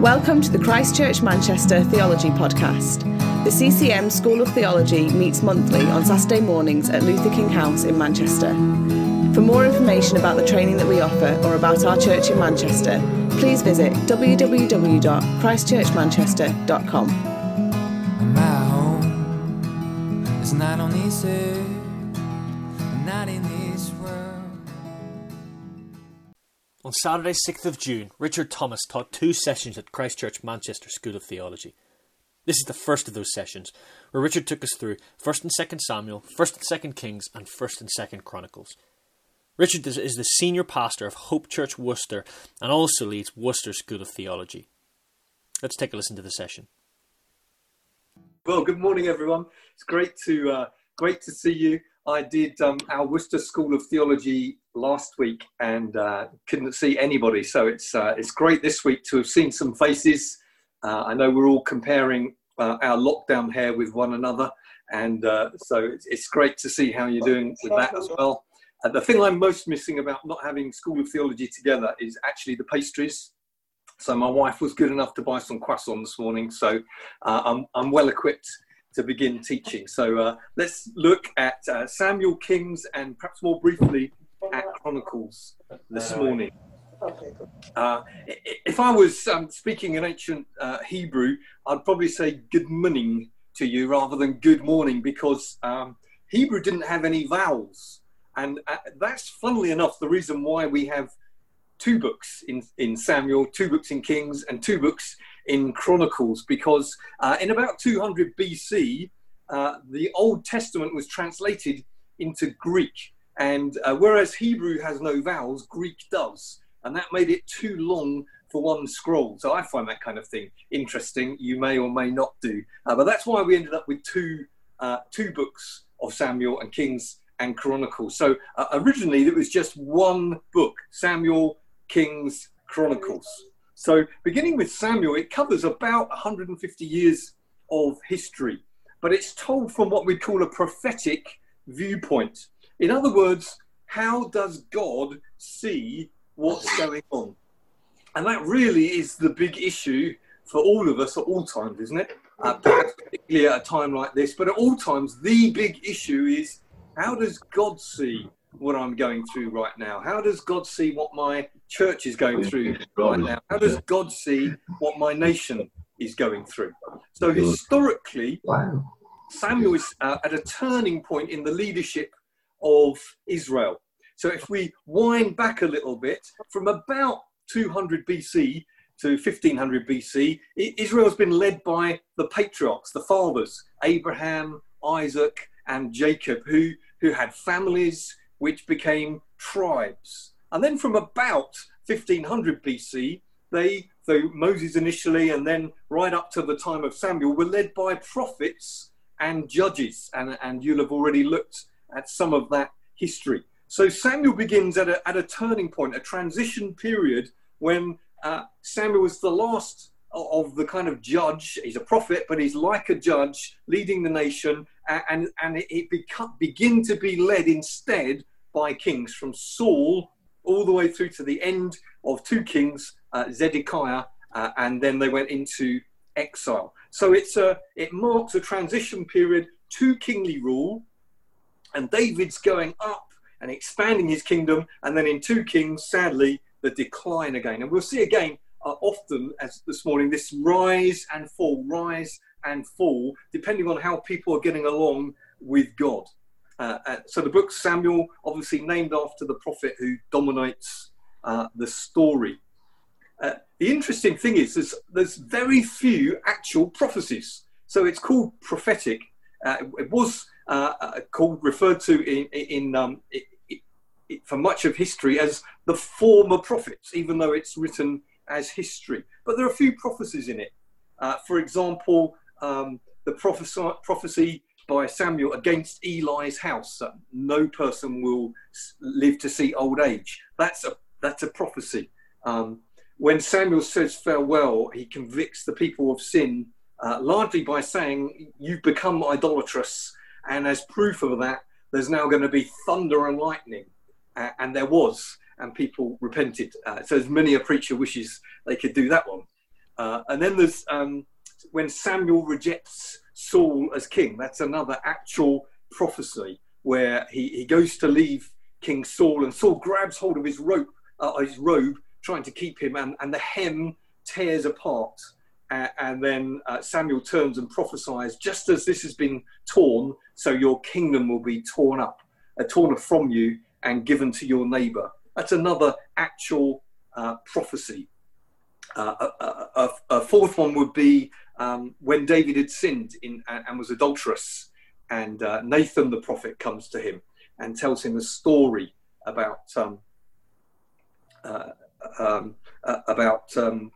Welcome to the Christchurch Manchester Theology Podcast. The CCM School of Theology meets monthly on Saturday mornings at Luther King House in Manchester. For more information about the training that we offer or about our church in Manchester, please visit www.christchurchmanchester.com. On Saturday, 6th of June, Richard Thomas taught two sessions at Christchurch Manchester School of Theology. This is the first of those sessions, where Richard took us through 1st and 2nd Samuel, 1st and 2nd Kings, and 1st and 2nd Chronicles. Richard is the senior pastor of Hope Church Worcester and also leads Worcester School of Theology. Let's take a listen to the session. Well, good morning, everyone. It's great to uh, great to see you. I did um, our Worcester School of Theology last week and uh, couldn't see anybody, so it's uh, it's great this week to have seen some faces. Uh, I know we're all comparing uh, our lockdown hair with one another, and uh, so it's, it's great to see how you're doing with that as well. Uh, the thing I'm most missing about not having School of Theology together is actually the pastries. So my wife was good enough to buy some croissants this morning, so I'm, I'm well equipped to begin teaching. So let's look at Samuel Kings and perhaps more briefly at Chronicles this morning. Uh, if I was um, speaking in ancient uh, Hebrew, I'd probably say good morning to you rather than good morning because um, Hebrew didn't have any vowels. And uh, that's funnily enough the reason why we have two books in, in Samuel, two books in Kings, and two books in Chronicles, because uh, in about 200 BC, uh, the Old Testament was translated into Greek. And uh, whereas Hebrew has no vowels, Greek does. And that made it too long for one scroll. So I find that kind of thing interesting. You may or may not do. Uh, but that's why we ended up with two, uh, two books of Samuel and Kings and Chronicles. So uh, originally there was just one book, Samuel, Kings, Chronicles. So beginning with Samuel, it covers about 150 years of history, but it's told from what we call a prophetic viewpoint. In other words, how does God see what's going on? And that really is the big issue for all of us at all times, isn't it? Uh, particularly at a time like this, but at all times, the big issue is how does God see what I'm going through right now? How does God see what my church is going through right now? How does God see what my nation is going through? So historically, Samuel is uh, at a turning point in the leadership of Israel. So if we wind back a little bit, from about 200 BC to 1500 BC, Israel's been led by the patriarchs, the fathers, Abraham, Isaac, and Jacob, who, who had families which became tribes. And then from about 1500 BC, they, so Moses initially, and then right up to the time of Samuel, were led by prophets and judges. And, and you'll have already looked at some of that history. So Samuel begins at a, at a turning point, a transition period when uh, Samuel was the last of the kind of judge. He's a prophet, but he's like a judge leading the nation, and, and it, beco- begin to be led instead by kings from Saul all the way through to the end of two kings, uh, Zedekiah, uh, and then they went into exile. So it's a, it marks a transition period to kingly rule, and David's going up and expanding his kingdom, and then in two kings, sadly, the decline again. And we'll see again uh, often, as this morning, this rise and fall, rise and fall, depending on how people are getting along with God. Uh, uh, so the book Samuel, obviously named after the prophet who dominates uh, the story. Uh, the interesting thing is there's, there's very few actual prophecies. So it's called prophetic. Uh, it was uh, uh, called, referred to in, in um, it, it, it, for much of history as the former prophets, even though it's written as history. But there are a few prophecies in it. Uh, for example, um, the prophecy, prophecy by Samuel against Eli's house that no person will live to see old age. That's a that's a prophecy. Um, when Samuel says farewell, he convicts the people of sin uh, largely by saying, You've become idolatrous, and as proof of that, there's now going to be thunder and lightning. Uh, and there was, and people repented. Uh, so, as many a preacher wishes they could do that one. Uh, and then there's um, when Samuel rejects Saul as king. That's another actual prophecy where he, he goes to leave King Saul, and Saul grabs hold of his rope, uh, his robe, trying to keep him, and, and the hem tears apart. Uh, and then uh, Samuel turns and prophesies, just as this has been torn, so your kingdom will be torn up, uh, torn from you and given to your neighbor. That's another actual uh, prophecy. Uh, a, a, a, fourth one would be um, when David had sinned in, and was adulterous, and uh, Nathan the prophet comes to him and tells him a story about um, uh, um, uh, about um,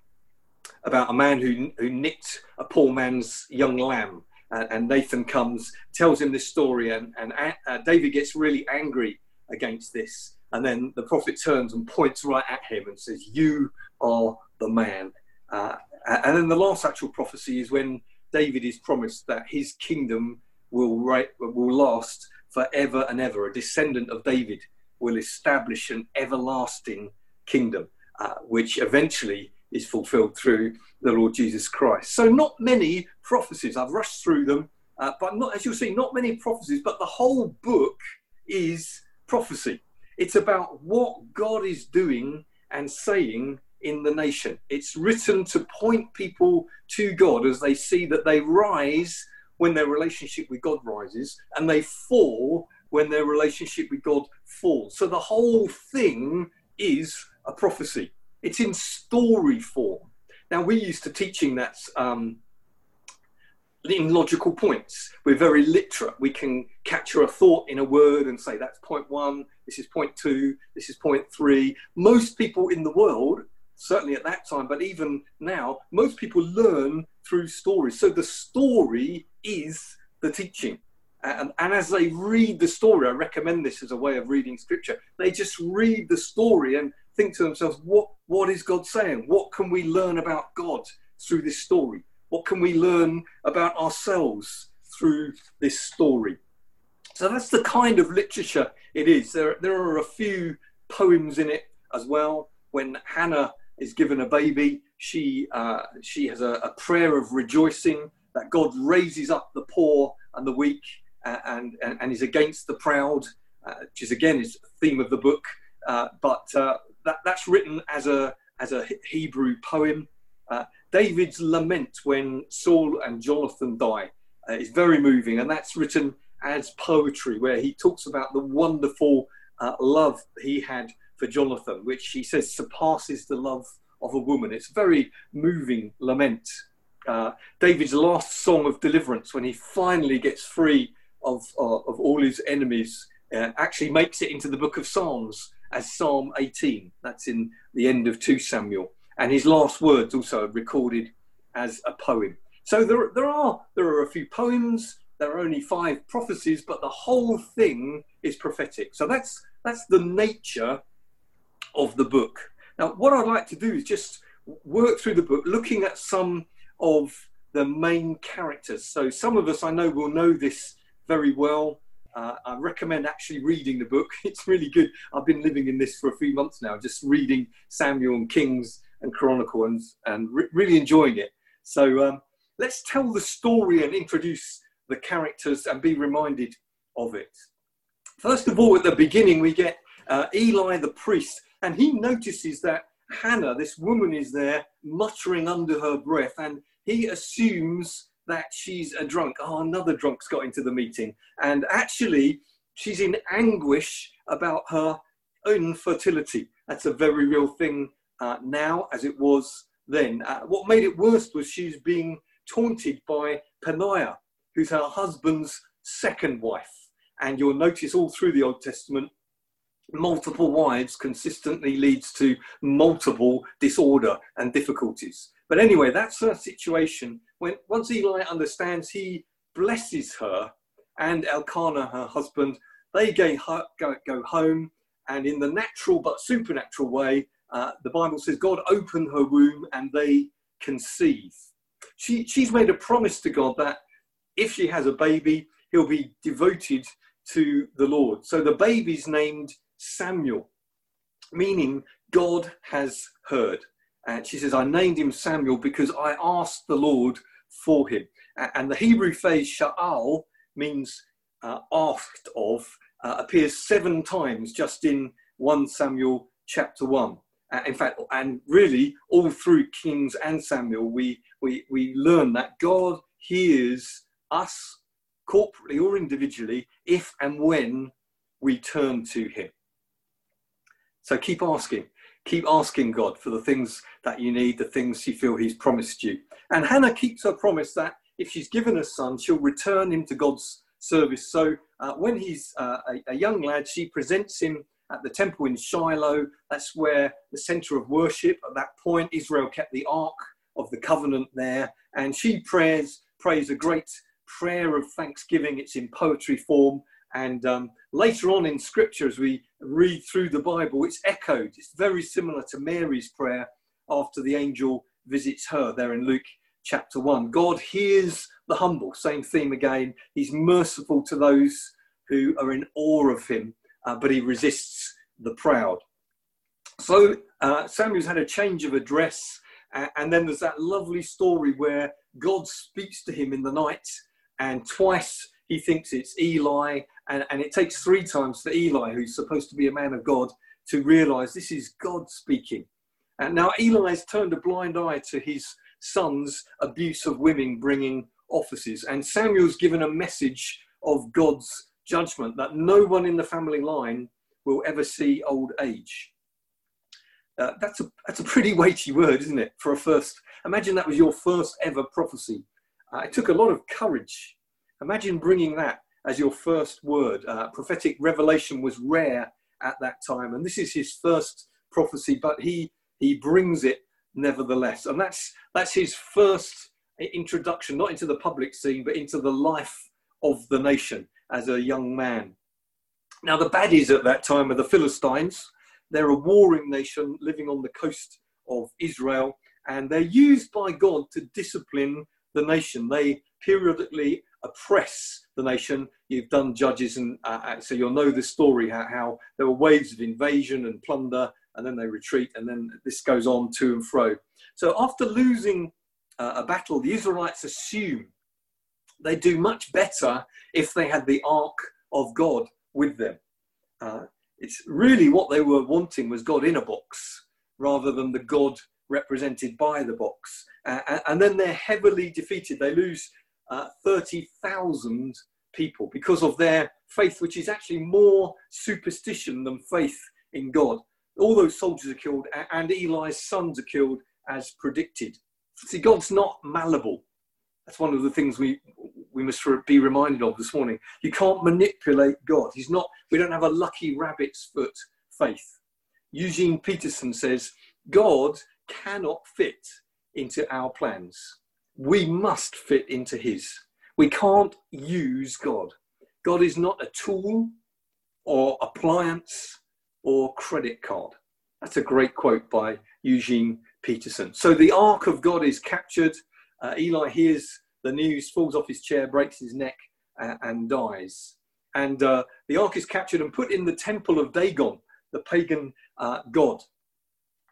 about a man who who nicked a poor man's young lamb, and Nathan comes, tells him this story, and and uh, David gets really angry against this, and then the prophet turns and points right at him and says, "You are the man." Uh, and then the last actual prophecy is when David is promised that his kingdom will right, will last forever and ever. A descendant of David will establish an everlasting kingdom, uh, which eventually is fulfilled through the Lord Jesus Christ. So, not many prophecies. I've rushed through them, uh, but not, as you'll see, not many prophecies. But the whole book is prophecy. It's about what God is doing and saying in the nation. It's written to point people to God as they see that they rise when their relationship with God rises and they fall when their relationship with God falls. So the whole thing is a prophecy. It's in story form. Now we're used to teaching that um, in logical points. We're very literate. We can capture a thought in a word and say that's point one, this is point two, this is point three. Most people in the world certainly at that time, but even now, most people learn through stories. So the story is the teaching. And, and, as they read the story, I recommend this as a way of reading scripture. They just read the story and think to themselves, what, what is God saying? What can we learn about God through this story? What can we learn about ourselves through this story? So that's the kind of literature it is. There, there are a few poems in it as well. When Hannah is given a baby, she uh, she has a, a, prayer of rejoicing that God raises up the poor and the weak, uh, and, and, and is against the proud, uh, which is again is theme of the book. Uh, but uh, that that's written as a as a Hebrew poem. Uh, David's lament when Saul and Jonathan die is very moving, and that's written as poetry, where he talks about the wonderful love he had for Jonathan, which he says surpasses the love of a woman. It's a very moving lament. Uh, David's last song of deliverance, when he finally gets free of, uh, of all his enemies, uh, actually makes it into the book of Psalms as Psalm 18. That's in the end of 2 Samuel. And his last words also recorded as a poem. So there, there, are, there are a few poems, there are only five prophecies, but the whole thing is prophetic. So that's, that's the nature of the book. Now, what I'd like to do is just work through the book, looking at some of the main characters. So, some of us I know will know this very well. Uh, I recommend actually reading the book. It's really good. I've been living in this for a few months now, just reading Samuel and Kings and Chronicle and, and re- really enjoying it. So, um, let's tell the story and introduce the characters and be reminded of it. First of all, at the beginning, we get uh, Eli the priest and he notices that Hannah, this woman, is there muttering under her breath, and he assumes that she's a drunk. Oh, another drunk's got into the meeting. And actually, she's in anguish about her infertility. That's a very real thing uh, now, as it was then. Uh, what made it worse was she's being taunted by Peninnah, who's her husband's second wife. And you'll notice all through the Old Testament multiple wives consistently leads to multiple disorder and difficulties. But anyway, that's her situation. When once Eli understands, he blesses her and Elkanah, her husband. They go, go, go home, and in the natural but supernatural way, uh, the Bible says God opened her womb and they conceive. She, she's made a promise to God that if she has a baby, he'll be devoted to the Lord. So the baby's named Samuel, meaning God has heard. And she says, I named him Samuel because I asked the Lord for him. And the Hebrew phrase sha'al means uh, asked of, uh, appears seven times just in 1 Samuel chapter 1. Uh, in fact, and really all through Kings and Samuel, we, we, we learn that God hears us corporately or individually if and when we turn to Him. So keep asking. Keep asking God for the things that you need, the things you feel He's promised you. And Hannah keeps her promise that if she's given a son, she'll return him to God's service. So uh, when he's uh, a, a, young lad, she presents him at the temple in Shiloh. That's where the center of worship. At that point, Israel kept the ark of the covenant there, and she prays prays a great prayer of thanksgiving. It's in poetry form, and um, later on in Scripture, as we read through the Bible, it's echoed. It's very similar to Mary's prayer after the angel visits her there in Luke chapter 1. God hears the humble, same theme again. He's merciful to those who are in awe of him, uh, but he resists the proud. So uh, Samuel's had a change of address, uh, and then there's that lovely story where God speaks to him in the night, and twice he thinks it's Eli, and, and it takes three times for Eli, who's supposed to be a man of God, to realize this is God speaking. And now Eli has turned a blind eye to his son's abuse of women bringing offices. And Samuel's given a message of God's judgment that no one in the family line will ever see old age. Uh, that's, a, that's a pretty weighty word, isn't it? For a first, imagine that was your first ever prophecy. Uh, it took a lot of courage. Imagine bringing that as your first word. Uh, prophetic revelation was rare at that time, and this is his first prophecy, but he, he brings it nevertheless. And that's, that's his first introduction, not into the public scene, but into the life of the nation as a young man. Now, the baddies at that time are the Philistines. They're a warring nation living on the coast of Israel, and they're used by God to discipline the nation. They periodically oppress the nation. You've done judges, and uh, uh so you'll know the story how, how, there were waves of invasion and plunder, and then they retreat, and then this goes on to and fro. So after losing uh, a battle, the Israelites assume they do much better if they had the ark of God with them. Uh, it's really what they were wanting was God in a box rather than the God represented by the box. Uh, and then they're heavily defeated. They lose uh, 30,000 people because of their faith, which is actually more superstition than faith in God all those soldiers are killed, and Eli's sons are killed as predicted. See, God's not malleable. That's one of the things we we must be reminded of this morning. You can't manipulate God. He's not. We don't have a lucky rabbit's foot faith. Eugene Peterson says God cannot fit into our plans. We must fit into His. We can't use God. God is not a tool or appliance or credit card. That's a great quote by Eugene Peterson. So the ark of God is captured. Uh, Eli hears the news, falls off his chair, breaks his neck, uh, and dies. And uh, the ark is captured and put in the temple of Dagon, the pagan uh, god.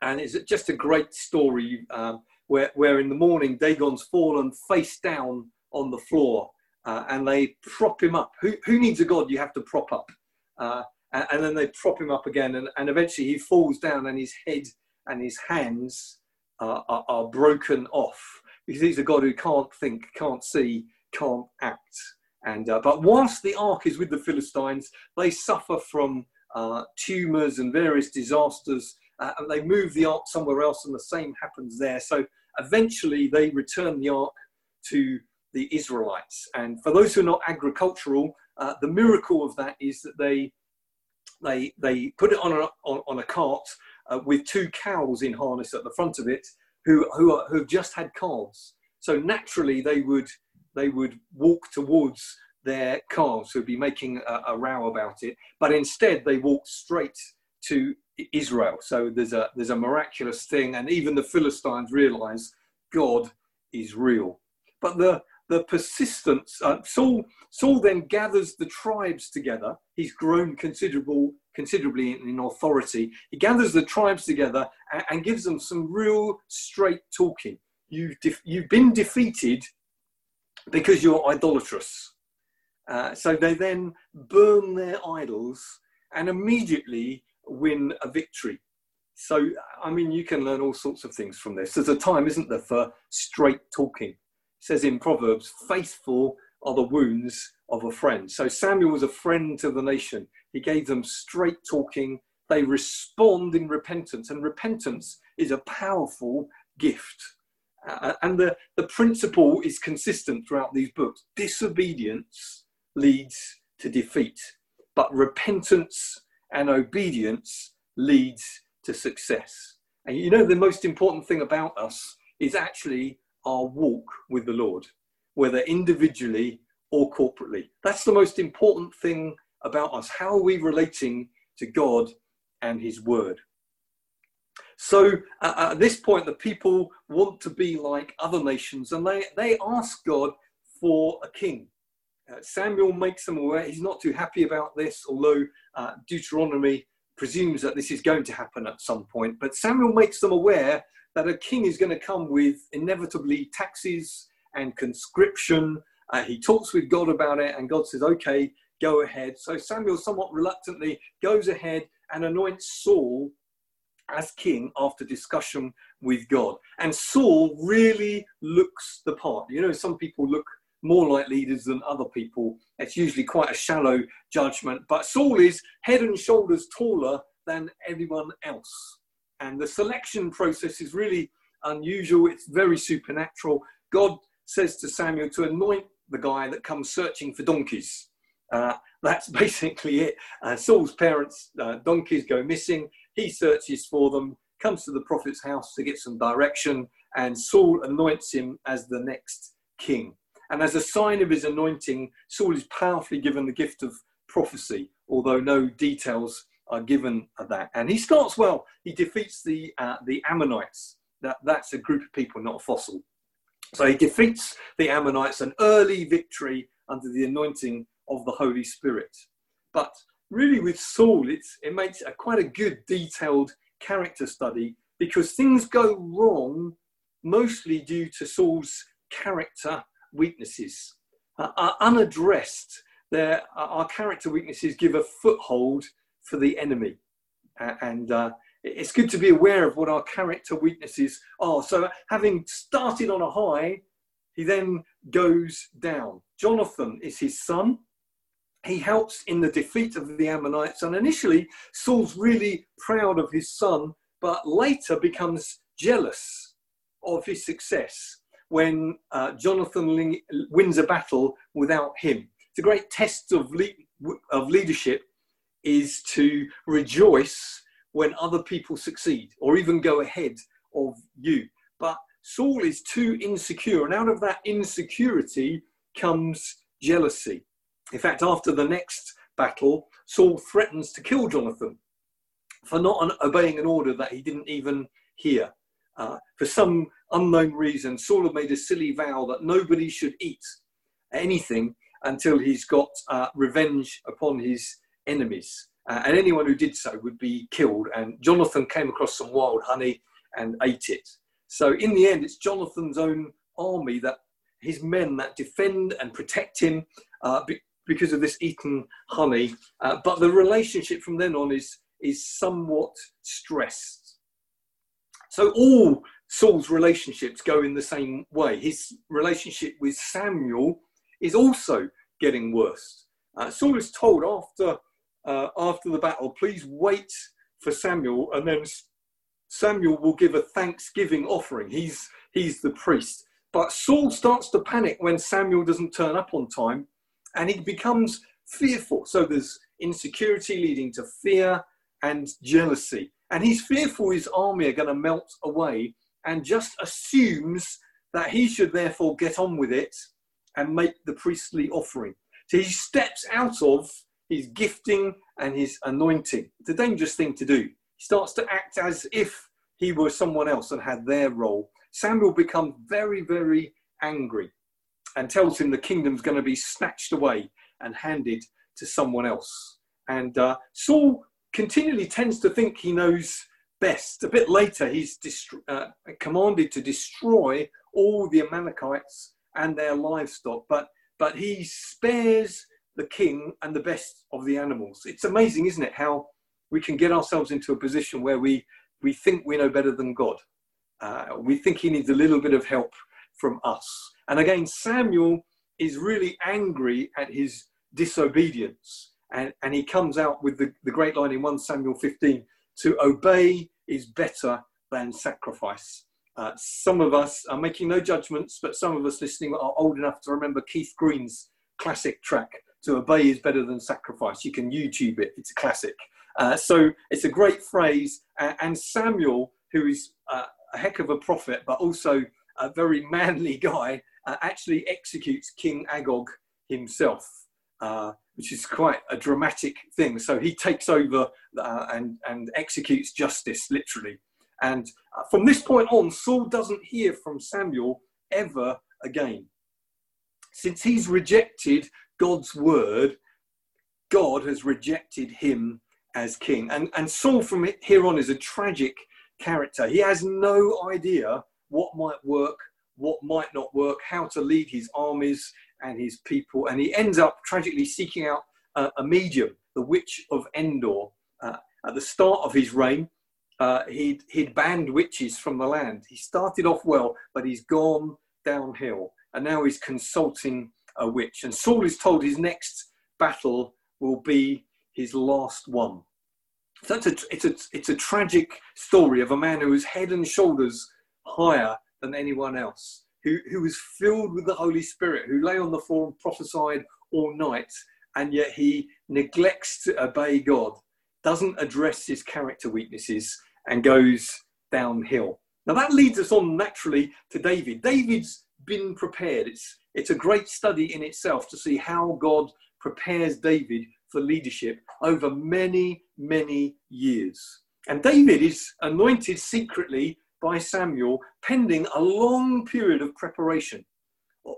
And it's just a great story um, where, where in the morning Dagon's fallen face down on the floor uh, and they prop him up. Who, who needs a god you have to prop up? Uh, and, and then they prop him up again, and, and eventually he falls down, and his head and his hands are, are, are broken off because he's a God who can't think, can't see, can't act. And uh, but whilst the ark is with the Philistines, they suffer from uh, tumors and various disasters, uh, and they move the ark somewhere else, and the same happens there. So eventually, they return the ark to the Israelites. And for those who are not agricultural, uh, the miracle of that is that they they they put it on a on, on a cart uh, with two cows in harness at the front of it, who who are, who have just had calves. So naturally, they would they would walk towards their calves, who'd be making a, a row about it. But instead, they walk straight to Israel. So there's a there's a miraculous thing, and even the Philistines realise God is real. But the the persistence. Uh, Saul, Saul then gathers the tribes together. He's grown considerable, considerably in, in authority. He gathers the tribes together and, and gives them some real straight talking. You've, def- you've been defeated because you're idolatrous. Uh, so they then burn their idols and immediately win a victory. So, I mean, you can learn all sorts of things from this. There's a time, isn't there, for straight talking. It says in Proverbs, faithful are the wounds of a friend. So Samuel was a friend to the nation. He gave them straight talking. They respond in repentance, and repentance is a powerful gift. Uh, and the, the principle is consistent throughout these books. Disobedience leads to defeat, but repentance and obedience leads to success. And you know, the most important thing about us is actually our walk with the Lord, whether individually or corporately. That's the most important thing about us. How are we relating to God and His Word? So uh, at this point, the people want to be like other nations and they, they ask God for a king. Uh, Samuel makes them aware he's not too happy about this, although uh, Deuteronomy presumes that this is going to happen at some point. But Samuel makes them aware that a king is going to come with inevitably taxes and conscription. Uh, he talks with God about it, and God says, okay, go ahead. So Samuel, somewhat reluctantly, goes ahead and anoints Saul as king after discussion with God. And Saul really looks the part. You know, some people look more like leaders than other people. It's usually quite a shallow judgment. But Saul is head and shoulders taller than everyone else. And the selection process is really unusual, it's very supernatural. God says to Samuel to anoint the guy that comes searching for donkeys. Uh, that's basically it. Uh, Saul's parents' uh, donkeys go missing. He searches for them, comes to the prophet's house to get some direction, and Saul anoints him as the next king. And as a sign of his anointing, Saul is powerfully given the gift of prophecy, although no details are given of that. And he starts well. He defeats the, uh, the Ammonites. That, that's a group of people, not a fossil. So he defeats the Ammonites, an early victory under the anointing of the Holy Spirit. But really with Saul, it's, it makes a, quite a good detailed character study because things go wrong mostly due to Saul's character weaknesses. Are unaddressed, there, our character weaknesses give a foothold for the enemy. Uh, and it's good to be aware of what our character weaknesses are. So, having started on a high, he then goes down. Jonathan is his son he helps in the defeat of the Ammonites. And initially, Saul's really proud of his son, but later becomes jealous of his success when uh, Jonathan wins a battle without him. The great test of, le- of leadership is to rejoice when other people succeed or even go ahead of you. But Saul is too insecure, and out of that insecurity comes jealousy. In fact, after the next battle, Saul threatens to kill Jonathan for not obeying an order that he didn't even hear. Uh, for some unknown reason, Saul had made a silly vow that nobody should eat anything until he's got uh, revenge upon his enemies. Uh, and anyone who did so would be killed. And Jonathan came across some wild honey and ate it. So, in the end, it's Jonathan's own army that his men that defend and protect him uh, because of this eaten honey. Uh, but the relationship from then on is, is somewhat stressed. So all Saul's relationships go in the same way. His relationship with Samuel is also getting worse. Uh, Saul is told after, uh, after the battle, please wait for Samuel, and then Samuel will give a thanksgiving offering. He's, he's the priest. But Saul starts to panic when Samuel doesn't turn up on time and he becomes fearful. So there's insecurity leading to fear and jealousy. And he's fearful his army are going to melt away and just assumes that he should therefore get on with it and make the priestly offering. So he steps out of his gifting and his anointing. It's a dangerous thing to do. He starts to act as if he were someone else and had their role. Samuel becomes very, very angry. and tells him the kingdom's going to be snatched away and handed to someone else. And uh, Saul continually tends to think he knows best. A bit later, he's dist- uh, commanded to destroy all the Amalekites and their livestock, but but he spares the king and the best of the animals. It's amazing, isn't it, how we can get ourselves into a position where we we think we know better than God. Uh, we think he needs a little bit of help from us. And again, Samuel is really angry at his disobedience. And, and he comes out with the, the great line in 1 Samuel 15 to obey is better than sacrifice. Uh, some of us are making no judgments, but some of us listening are old enough to remember Keith Green's classic track, To Obey is Better Than Sacrifice. You can YouTube it, it's a classic. Uh, so it's a great phrase. Uh, and Samuel, who is uh, a heck of a prophet, but also a very manly guy, uh, actually executes King Agag himself. Which is quite a dramatic thing. So he takes over uh, and, and executes justice, literally. And uh, from this point on, Saul doesn't hear from Samuel ever again. Since he's rejected God's word, God has rejected him as king. And, and Saul, from here on, is a tragic character. He has no idea what might work, what might not work, how to lead his armies and his people. And he ends up tragically seeking out a, a medium, the witch of Endor. Uh, at the start of his reign, uh, he'd, he'd banned witches from the land. He started off well, but he's gone downhill. And now he's consulting a witch. And Saul is told his next battle will be his last one. So it's a, it's a, it's a tragic story of a man who is head and shoulders higher than anyone else, who, who was filled with the Holy Spirit, who lay on the floor and prophesied all night, and yet he neglects to obey God, doesn't address his character weaknesses, and goes downhill. Now that leads us on naturally to David. David's been prepared. It's, it's a great study in itself to see how God prepares David for leadership over many, many years. And David is anointed secretly by Samuel pending a long period of preparation.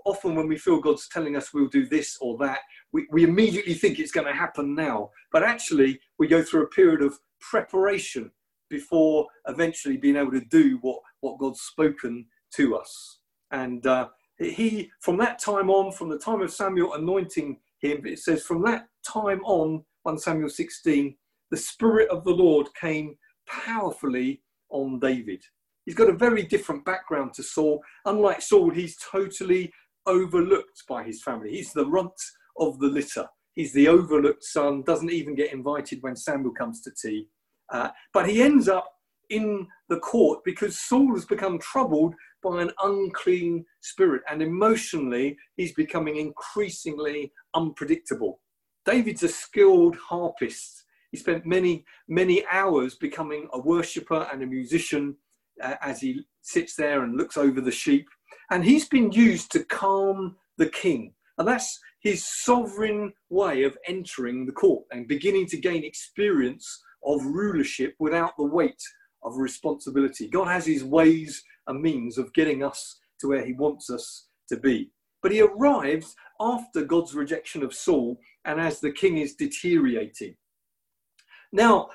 Often, when we feel God's telling us we'll do this or that, we, we immediately think it's going to happen now. But actually, we go through a period of preparation before eventually being able to do what, what God's spoken to us. And uh, he, from that time on, from the time of Samuel anointing him, it says, from that time on, 1 Samuel 16, the Spirit of the Lord came powerfully on David. He's got a very different background to Saul. Unlike Saul, he's totally overlooked by his family. He's the runt of the litter. He's the overlooked son, doesn't even get invited when Samuel comes to tea. Uh, but he ends up in the court because Saul has become troubled by an unclean spirit, and emotionally, he's becoming increasingly unpredictable. David's a skilled harpist. He spent many, many hours becoming a worshipper and a musician uh, as he sits there and looks over the sheep. And he's been used to calm the king. And that's his sovereign way of entering the court and beginning to gain experience of rulership without the weight of responsibility. God has his ways and means of getting us to where he wants us to be. But he arrives after God's rejection of Saul and as the king is deteriorating. Now,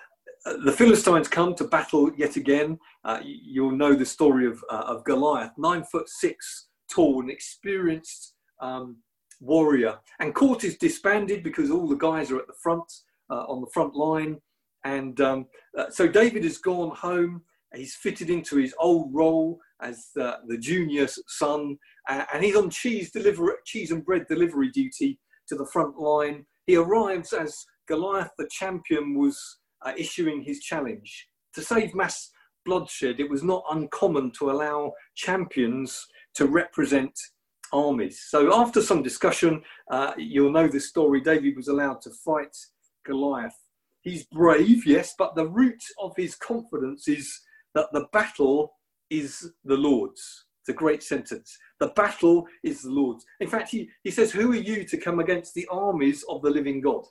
the Philistines come to battle yet again. Uh, you'll know the story of, uh, of Goliath, nine foot six tall, an experienced um, warrior. And court is disbanded because all the guys are at the front, uh, on the front line. And um, uh, so David has gone home. He's fitted into his old role as uh, the junior son, uh, and he's on cheese delivery, cheese and bread delivery duty to the front line. He arrives as Goliath, the champion, was uh, issuing his challenge to save mass bloodshed. It was not uncommon to allow champions to represent armies. So after some discussion, uh, you'll know the story. David was allowed to fight Goliath. He's brave, yes, but the root of his confidence is that the battle is the Lord's. It's a great sentence. The battle is the Lord's. In fact, he, he says, Who are you to come against the armies of the living God?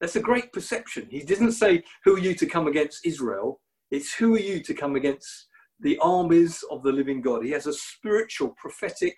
That's a great perception. He doesn't say, Who are you to come against Israel? It's who are you to come against the armies of the living God? He has a spiritual, prophetic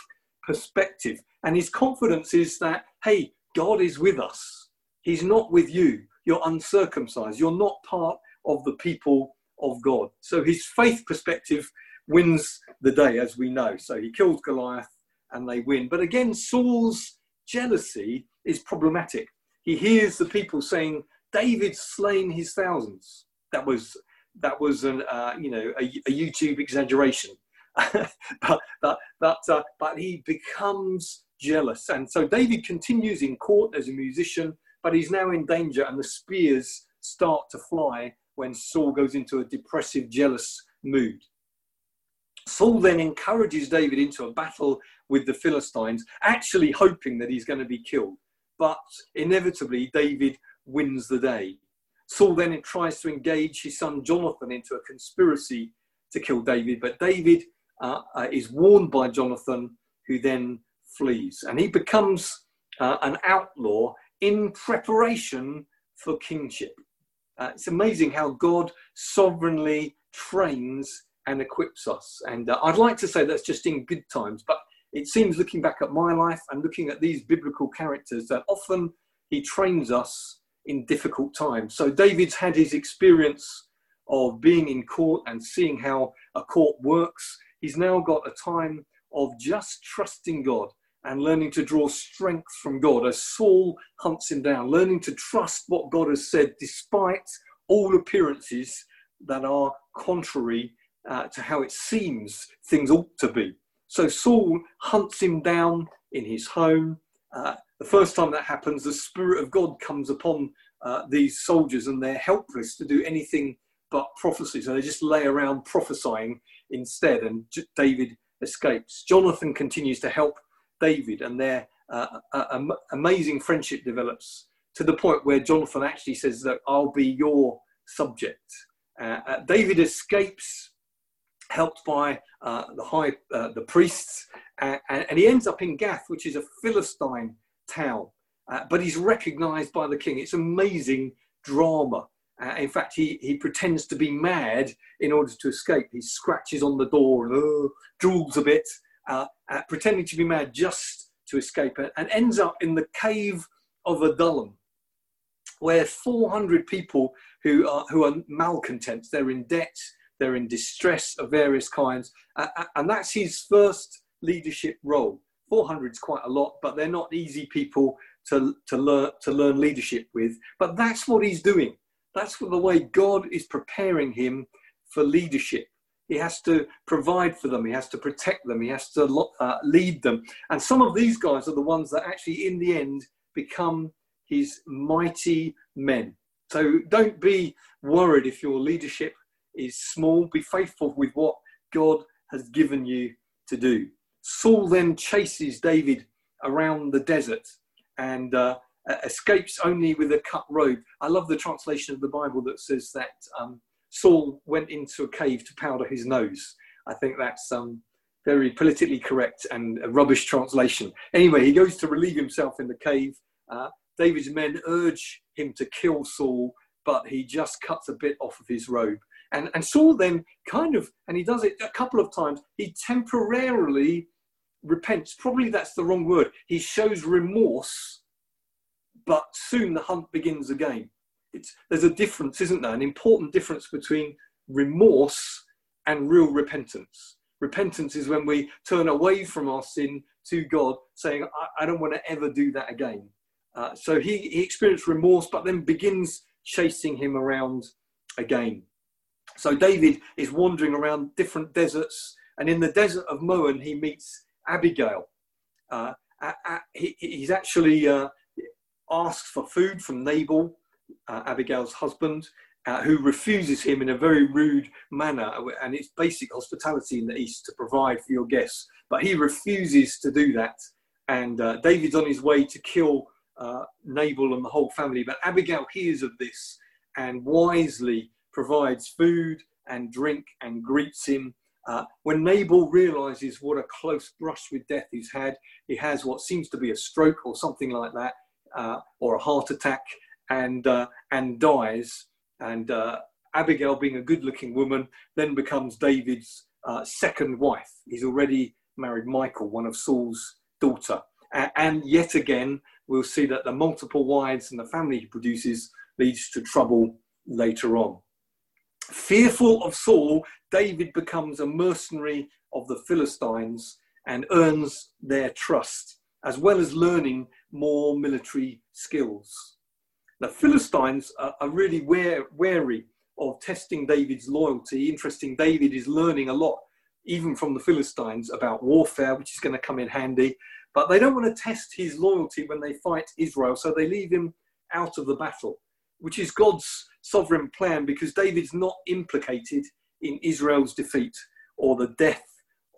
perspective. And his confidence is that, hey, God is with us. He's not with you. You're uncircumcised. You're not part of the people of God. So his faith perspective wins the day, as we know. So he kills Goliath and they win. But again, Saul's jealousy is problematic. He hears the people saying, David's slain his thousands. That was that was an uh, you know a, a, YouTube exaggeration, but but but, uh, but he becomes jealous, and so David continues in court as a musician, but he's now in danger, and the spears start to fly when Saul goes into a depressive, jealous mood. Saul then encourages David into a battle with the Philistines, actually hoping that he's going to be killed. But inevitably, David wins the day. Saul then tries to engage his son Jonathan into a conspiracy to kill David, but David uh, uh, is warned by Jonathan, who then flees. And he becomes uh, an outlaw in preparation for kingship. Uh, it's amazing how God sovereignly trains and equips us. And uh, I'd like to say that's just in good times, but it seems looking back at my life and looking at these biblical characters that often he trains us in difficult times. So David's had his experience of being in court and seeing how a court works. He's now got a time of just trusting God and learning to draw strength from God as Saul hunts him down, learning to trust what God has said despite all appearances that are contrary uh, to how it seems things ought to be. So Saul hunts him down in his home. Uh, the first time that happens, the Spirit of God comes upon uh, these soldiers and they're helpless to do anything but prophecy. So they just lay around prophesying instead, and J- David escapes. Jonathan continues to help David, and their uh, amazing friendship develops to the point where Jonathan actually says that I'll be your subject. Uh, uh, David escapes helped by uh, the high uh, the priests, and, and, he ends up in Gath, which is a Philistine town. Uh, but he's recognised by the king. It's amazing drama. Uh, in fact, he, he pretends to be mad in order to escape. He scratches on the door and uh, drools a bit, uh, pretending to be mad just to escape, and ends up in the cave of Adullam, where 400 people who are, who are malcontents, they're in debt, they're in distress of various kinds. And that's his first leadership role. 400 is quite a lot, but they're not easy people to, to, learn, to learn leadership with. But that's what he's doing. That's the way God is preparing him for leadership. He has to provide for them. He has to protect them. He has to uh, lead them. And some of these guys are the ones that actually, in the end, become his mighty men. So don't be worried if your leadership is small. Be faithful with what God has given you to do. Saul then chases David around the desert and uh, escapes only with a cut robe. I love the translation of the Bible that says that um, Saul went into a cave to powder his nose. I think that's um, very politically correct and a rubbish translation. Anyway, he goes to relieve himself in the cave. Uh, David's men urge him to kill Saul, but he just cuts a bit off of his robe. And, and Saul then kind of, and he does it a couple of times, he temporarily repents. Probably that's the wrong word. He shows remorse, but soon the hunt begins again. It's, there's a difference, isn't there? An important difference between remorse and real repentance. Repentance is when we turn away from our sin to God, saying, I, I don't want to ever do that again. Uh, so he, he experienced remorse, but then begins chasing him around again. So David is wandering around different deserts, and in the desert of Maon, he meets Abigail. Uh, he, he's actually uh, asked for food from Nabal, uh, Abigail's husband, uh, who refuses him in a very rude manner. And it's basic hospitality in the East to provide for your guests. But he refuses to do that. And David's on his way to kill Nabal and the whole family. But Abigail hears of this and wisely provides food and drink and greets him. Uh, when Nabal realizes what a close brush with death he's had, he has what seems to be a stroke or something like that, uh, or a heart attack, and uh, and dies. And uh, Abigail, being a good-looking woman, then becomes David's uh, second wife. He's already married Michal, one of Saul's daughter. And yet again, we'll see that the multiple wives and the family he produces leads to trouble later on. Fearful of Saul, David becomes a mercenary of the Philistines and earns their trust, as well as learning more military skills. The Philistines are, really wary of testing David's loyalty. Interesting, David is learning a lot, even from the Philistines, about warfare, which is going to come in handy. But they don't want to test his loyalty when they fight Israel, so they leave him out of the battle, which is God's sovereign plan because David's not implicated in Israel's defeat or the death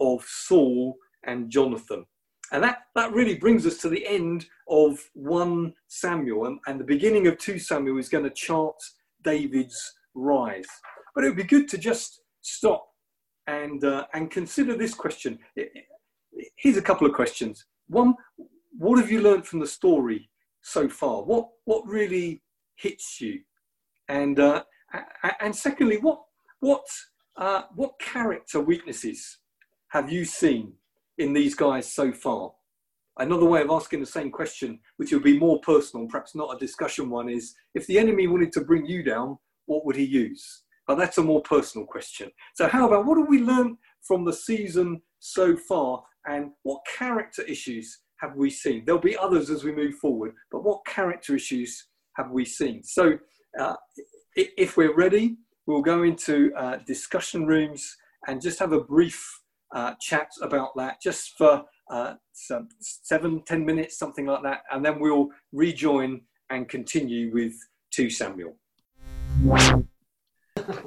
of Saul and Jonathan. And that, that really brings us to the end of 1 Samuel. And, and the beginning of 2 Samuel is going to chart David's rise. But it would be good to just stop and, uh, and consider this question. Here's a couple of questions. One, what have you learned from the story so far? What, what really hits you? And, uh, and secondly, what, what, uh, what character weaknesses have you seen in these guys so far? Another way of asking the same question, which would be more personal, perhaps not a discussion one, is if the enemy wanted to bring you down, what would he use? But that's a more personal question. So, how about what have we learned from the season so far, and what character issues have we seen? There'll be others as we move forward, but what character issues have we seen? So, uh, if we're ready, we'll go into uh, discussion rooms and just have a brief uh, chat about that just for uh, some seven, ten minutes, something like that, and then we'll rejoin and continue with 2 Samuel.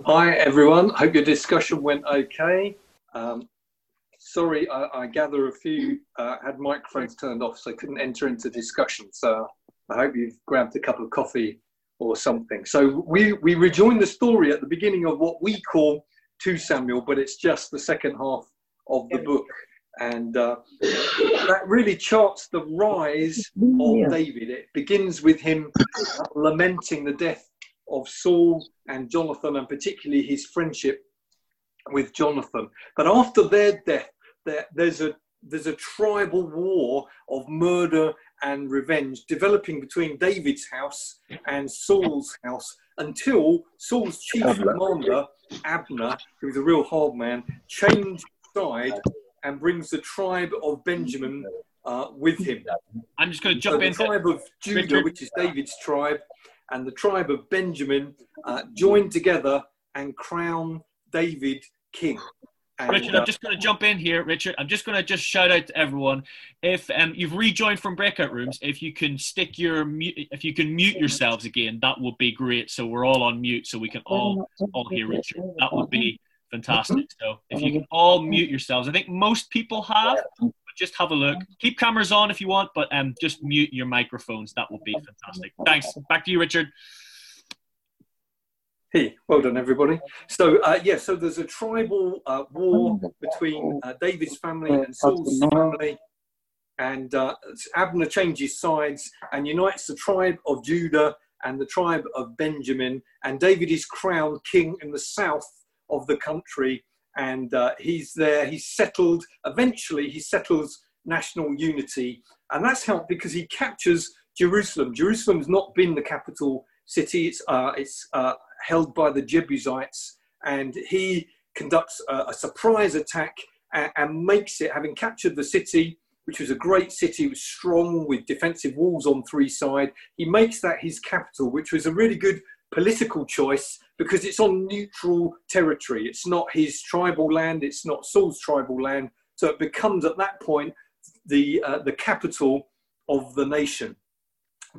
Hi everyone, hope your discussion went okay. Um, sorry, I, I, gather a few uh, had microphones turned off, so couldn't enter into discussion. So I hope you've grabbed a cup of coffee or something. So we, we rejoin the story at the beginning of what we call 2 Samuel, but it's just the second half of the book. And uh, that really charts the rise of David. It begins with him lamenting the death of Saul and Jonathan, and particularly his friendship with Jonathan. But after their death, there, there's a there's a tribal war of murder and revenge developing between David's house and Saul's house until Saul's chief commander, Abner, who's a real hard man, changed side and brings the tribe of Benjamin uh, with him. I'm just going to jump so in. The tribe of Judah, Richard. which is David's tribe, and the tribe of Benjamin uh, join together and crown David king. And, Richard, I'm uh, just going to jump in here, Richard. I'm just going to just shout out to everyone. If um, you've rejoined from breakout rooms, if you can stick your mute, if you can mute yourselves again, that would be great. So we're all on mute, so we can all all hear Richard. That would be fantastic. So if you can all mute yourselves, I think most people have. But just have a look. Keep cameras on if you want, but um, just mute your microphones. That would be fantastic. Thanks. Back to you, Richard. Hey, well done, everybody. So, uh, yeah, so there's a tribal uh, war between uh, David's family and Saul's family, and uh, Abner changes sides and unites the tribe of Judah and the tribe of Benjamin, and David is crowned king in the south of the country, and uh, he's there, he's settled, eventually, he settles national unity, and that's helped because he captures Jerusalem. Jerusalem's not been the capital city, it's, uh, it's held by the Jebusites, and he conducts a, a surprise attack and, and, makes it, having captured the city, which was a great city, was strong with defensive walls on three sides. He makes that his capital, which was a really good political choice because it's on neutral territory. It's not his tribal land. It's not Saul's tribal land. So it becomes at that point the uh, the capital of the nation.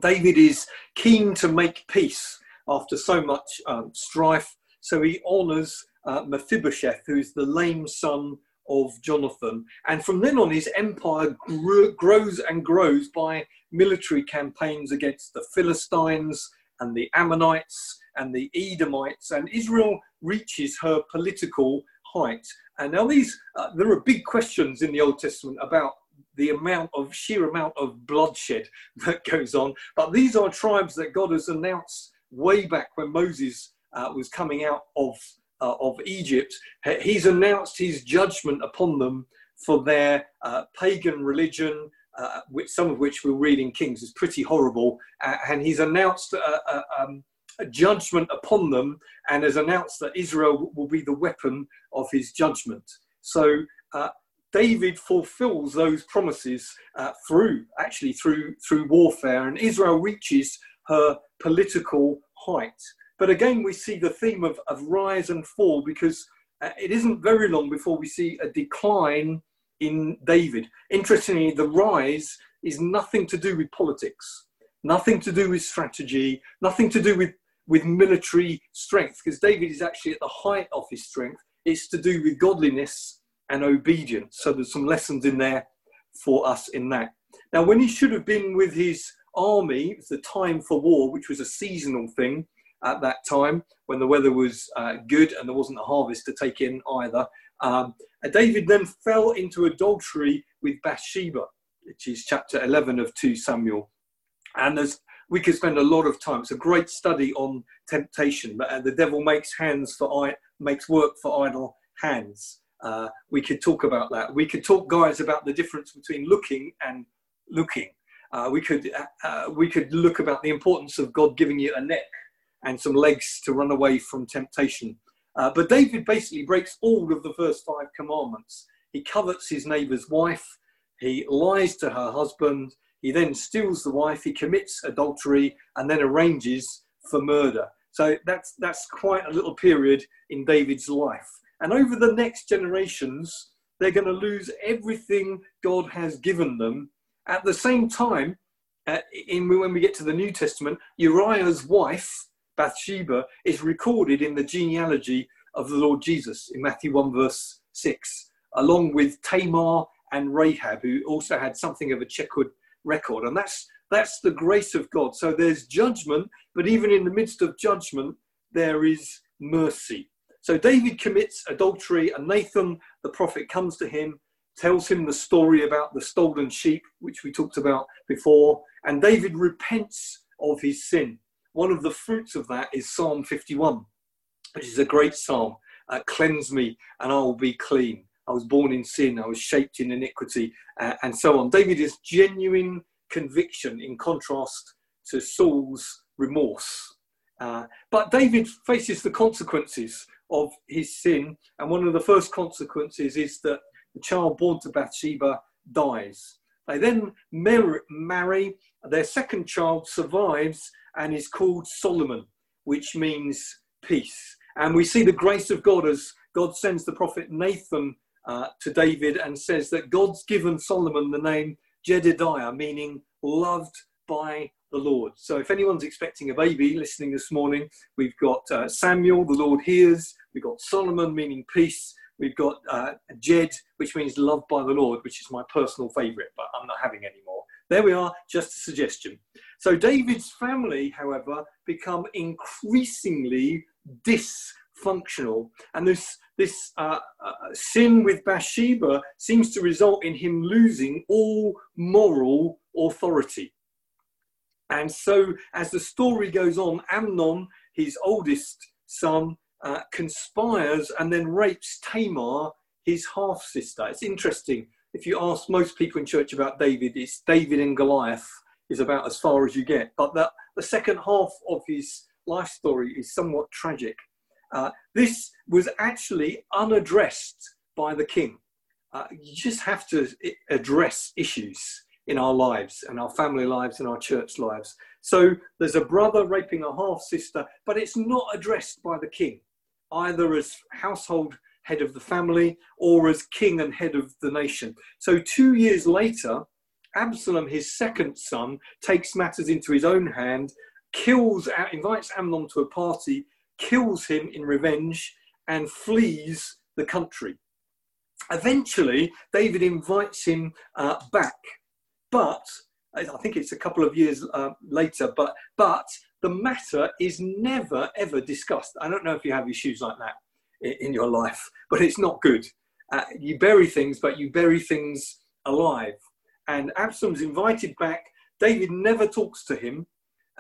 David is keen to make peace after so much um, strife. So he honours uh, Mephibosheth, who's the lame son of Jonathan. And from then on, his empire grew, grows and grows by military campaigns against the Philistines and the Ammonites and the Edomites. And Israel reaches her political height. And now, these uh, there are big questions in the Old Testament about the amount of sheer amount of bloodshed that goes on. But these are tribes that God has announced way back when Moses uh, was coming out of, uh, of Egypt, he's announced his judgment upon them for their uh, pagan religion, uh, which some of which we'll read in Kings is pretty horrible, uh, and he's announced a, a, um, a, judgment upon them, and has announced that Israel will be the weapon of his judgment. So uh, David fulfills those promises uh, through actually through through warfare, and Israel reaches her political height. But again, we see the theme of, of rise and fall because uh, it isn't very long before we see a decline in David. Interestingly, the rise is nothing to do with politics, nothing to do with strategy, nothing to do with, with military strength, because David is actually at the height of his strength. It's to do with godliness and obedience. So there's some lessons in there for us in that. Now, when he should have been with his army, the time for war, which was a seasonal thing at that time when the weather was uh, good and there wasn't a harvest to take in either. Um, David then fell into adultery with Bathsheba, which is chapter 11 of 2 Samuel. And there's, we could spend a lot of time. It's a great study on temptation. But uh, the devil makes hands for I- makes work for idle hands. Uh, we could talk about that. We could talk, guys, about the difference between looking and looking. Uh, we could uh, uh, we could look about the importance of God giving you a neck and some legs to run away from temptation. Uh, but David basically breaks all of the first five commandments. He covets his neighbour's wife. He lies to her husband. He then steals the wife. He commits adultery and then arranges for murder. So that's that's quite a little period in David's life. And over the next generations, they're going to lose everything God has given them. At the same time, uh, in, when we get to the New Testament, Uriah's wife, Bathsheba, is recorded in the genealogy of the Lord Jesus in Matthew 1, verse 6, along with Tamar and Rahab, who also had something of a checkered record. And that's, that's the grace of God. So there's judgment, but even in the midst of judgment, there is mercy. So David commits adultery, and Nathan, the prophet, comes to him, tells him the story about the stolen sheep, which we talked about before, and David repents of his sin. One of the fruits of that is Psalm 51, which is a great psalm. Uh, Cleanse me, and I will be clean. I was born in sin, I was shaped in iniquity, uh, and so on. David is genuine conviction in contrast to Saul's remorse. Uh, but David faces the consequences of his sin. And one of the first consequences is that the child born to Bathsheba dies. They then marry, their second child survives and is called Solomon, which means peace. And we see the grace of God as God sends the prophet Nathan uh, to David and says that God's given Solomon the name Jedediah, meaning loved by the Lord. So if anyone's expecting a baby listening this morning, we've got uh, Samuel, the Lord hears. We've got Solomon, meaning peace. We've got uh, Jed, which means loved by the Lord, which is my personal favourite, but I'm not having any more. There we are, just a suggestion. So David's family, however, become increasingly dysfunctional, and this this uh, uh, sin with Bathsheba seems to result in him losing all moral authority. And so, as the story goes on, Amnon, his oldest son, uh, conspires and then rapes Tamar, his half sister. It's interesting. If you ask most people in church about David, it's David and Goliath is about as far as you get. But the, the second half of his life story is somewhat tragic. Uh, this was actually unaddressed by the king. Uh, you just have to address issues in our lives and our family lives and our church lives. So there's a brother raping a half sister, but it's not addressed by the king, either as household head of the family or as king and head of the nation. So two years later, Absalom, his second son, takes matters into his own hand, kills, invites Amnon to a party, kills him in revenge, and flees the country. Eventually, David invites him uh, back but I think it's a couple of years uh, later, but but the matter is never ever discussed. I don't know if you have issues like that in, your life, but it's not good. Uh, you bury things, but you bury things alive. And Absalom's invited back. David never talks to him,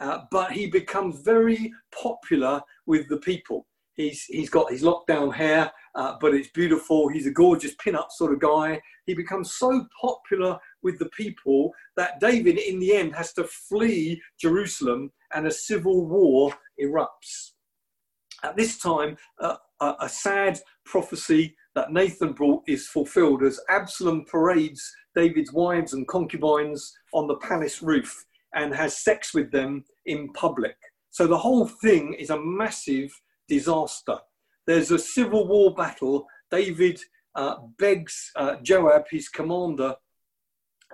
uh, but he becomes very popular with the people. He's, he's got his lockdown hair, uh, but it's beautiful. He's a gorgeous pin-up sort of guy. He becomes so popular with the people that David, in the end, has to flee Jerusalem and a civil war erupts. At this time, uh, a, a sad prophecy that Nathan brought is fulfilled as Absalom parades David's wives and concubines on the palace roof and has sex with them in public. So the whole thing is a massive disaster. There's a civil war battle. David uh, begs uh, Joab, his commander,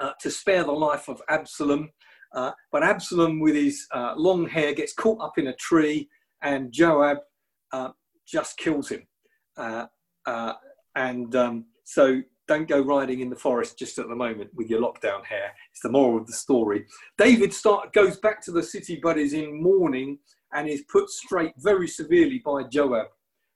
uh, to spare the life of Absalom. Uh, but Absalom, with his uh, long hair, gets caught up in a tree, and Joab uh, just kills him. and um, so don't go riding in the forest just at the moment with your lockdown hair. It's the moral of the story. David start, goes back to the city, but is in mourning and is put straight very severely by Joab,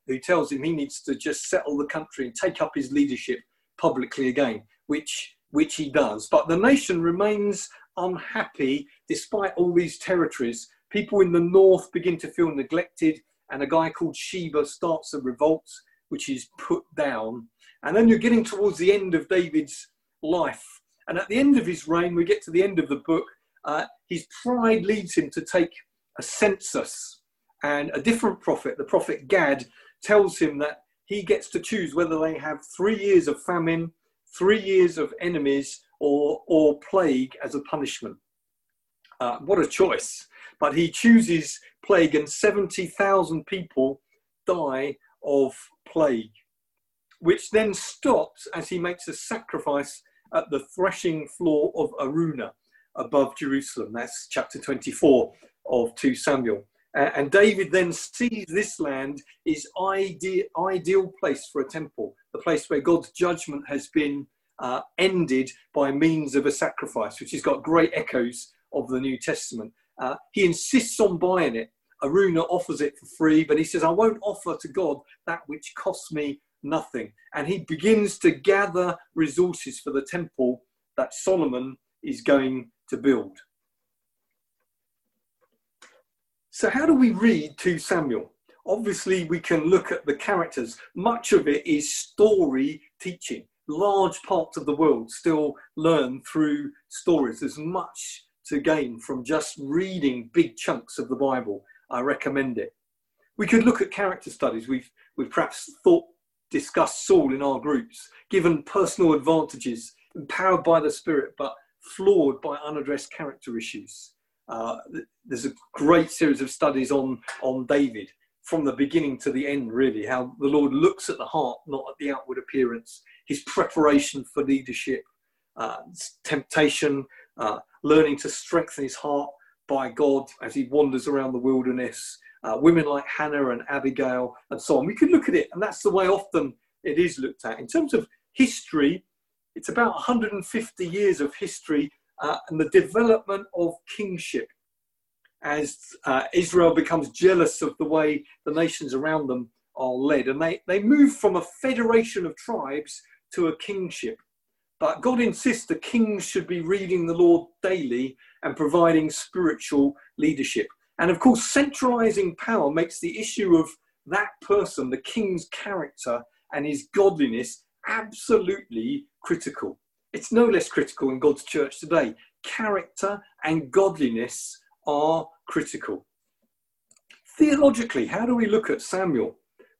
who tells him he needs to just settle the country and take up his leadership publicly again, which, which he does. But the nation remains unhappy despite all these territories. People in the north begin to feel neglected, and a guy called Sheba starts a revolt, which is put down and then you're getting towards the end of David's life. And at the end of his reign, we get to the end of the book, uh, his pride leads him to take a census. And a different prophet, the prophet Gad, tells him that he gets to choose whether they have three years of famine, three years of enemies, or, or plague as a punishment. Uh, what a choice. But he chooses plague, and 70,000 people die of plague which then stops as he makes a sacrifice at the threshing floor of Araunah above Jerusalem. That's chapter 24 of 2 Samuel. Uh, and David then sees this land is ideal, ideal place for a temple, the place where God's judgment has been uh, ended by means of a sacrifice, which has got great echoes of the New Testament. Uh, he insists on buying it. Araunah offers it for free, but he says, I won't offer to God that which costs me nothing. And he begins to gather resources for the temple that Solomon is going to build. So, how do we read 2 Samuel? Obviously, we can look at the characters. Much of it is story teaching. Large parts of the world still learn through stories. There's much to gain from just reading big chunks of the Bible. I recommend it. We could look at character studies. We've, we've perhaps thought discussed Saul in our groups, given personal advantages, empowered by the Spirit, but flawed by unaddressed character issues. Uh, there's a great series of studies on, on David from the beginning to the end, really, how the Lord looks at the heart, not at the outward appearance, his preparation for leadership, uh, temptation, uh, learning to strengthen his heart by God as he wanders around the wilderness, uh, women like Hannah and Abigail, and so on. We could look at it, and that's the way often it is looked at. In terms of history, it's about 150 years of history uh, and the development of kingship as uh, Israel becomes jealous of the way the nations around them are led. And they, they move from a federation of tribes to a kingship. But God insists the kings should be reading the Lord daily and providing spiritual leadership. And of course, centralizing power makes the issue of that person, the king's character and his godliness, absolutely critical. It's no less critical in God's church today. Character and godliness are critical. Theologically, how do we look at Samuel?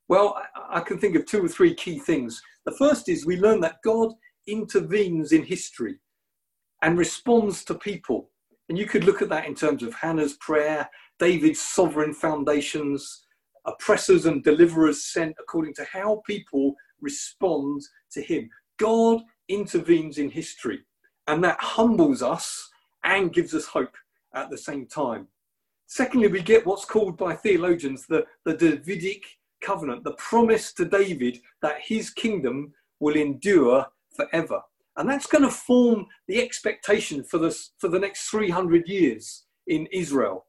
Well, I can think of two or three key things. The first is we learn that God intervenes in history and responds to people. And you could look at that in terms of Hannah's prayer David's sovereign foundations, oppressors and deliverers sent according to how people respond to him. God intervenes in history, and that humbles us and gives us hope at the same time. Secondly, we get what's called by theologians the, the Davidic covenant, the promise to David that his kingdom will endure forever. And that's going to form the expectation for, this, for the next 300 years in Israel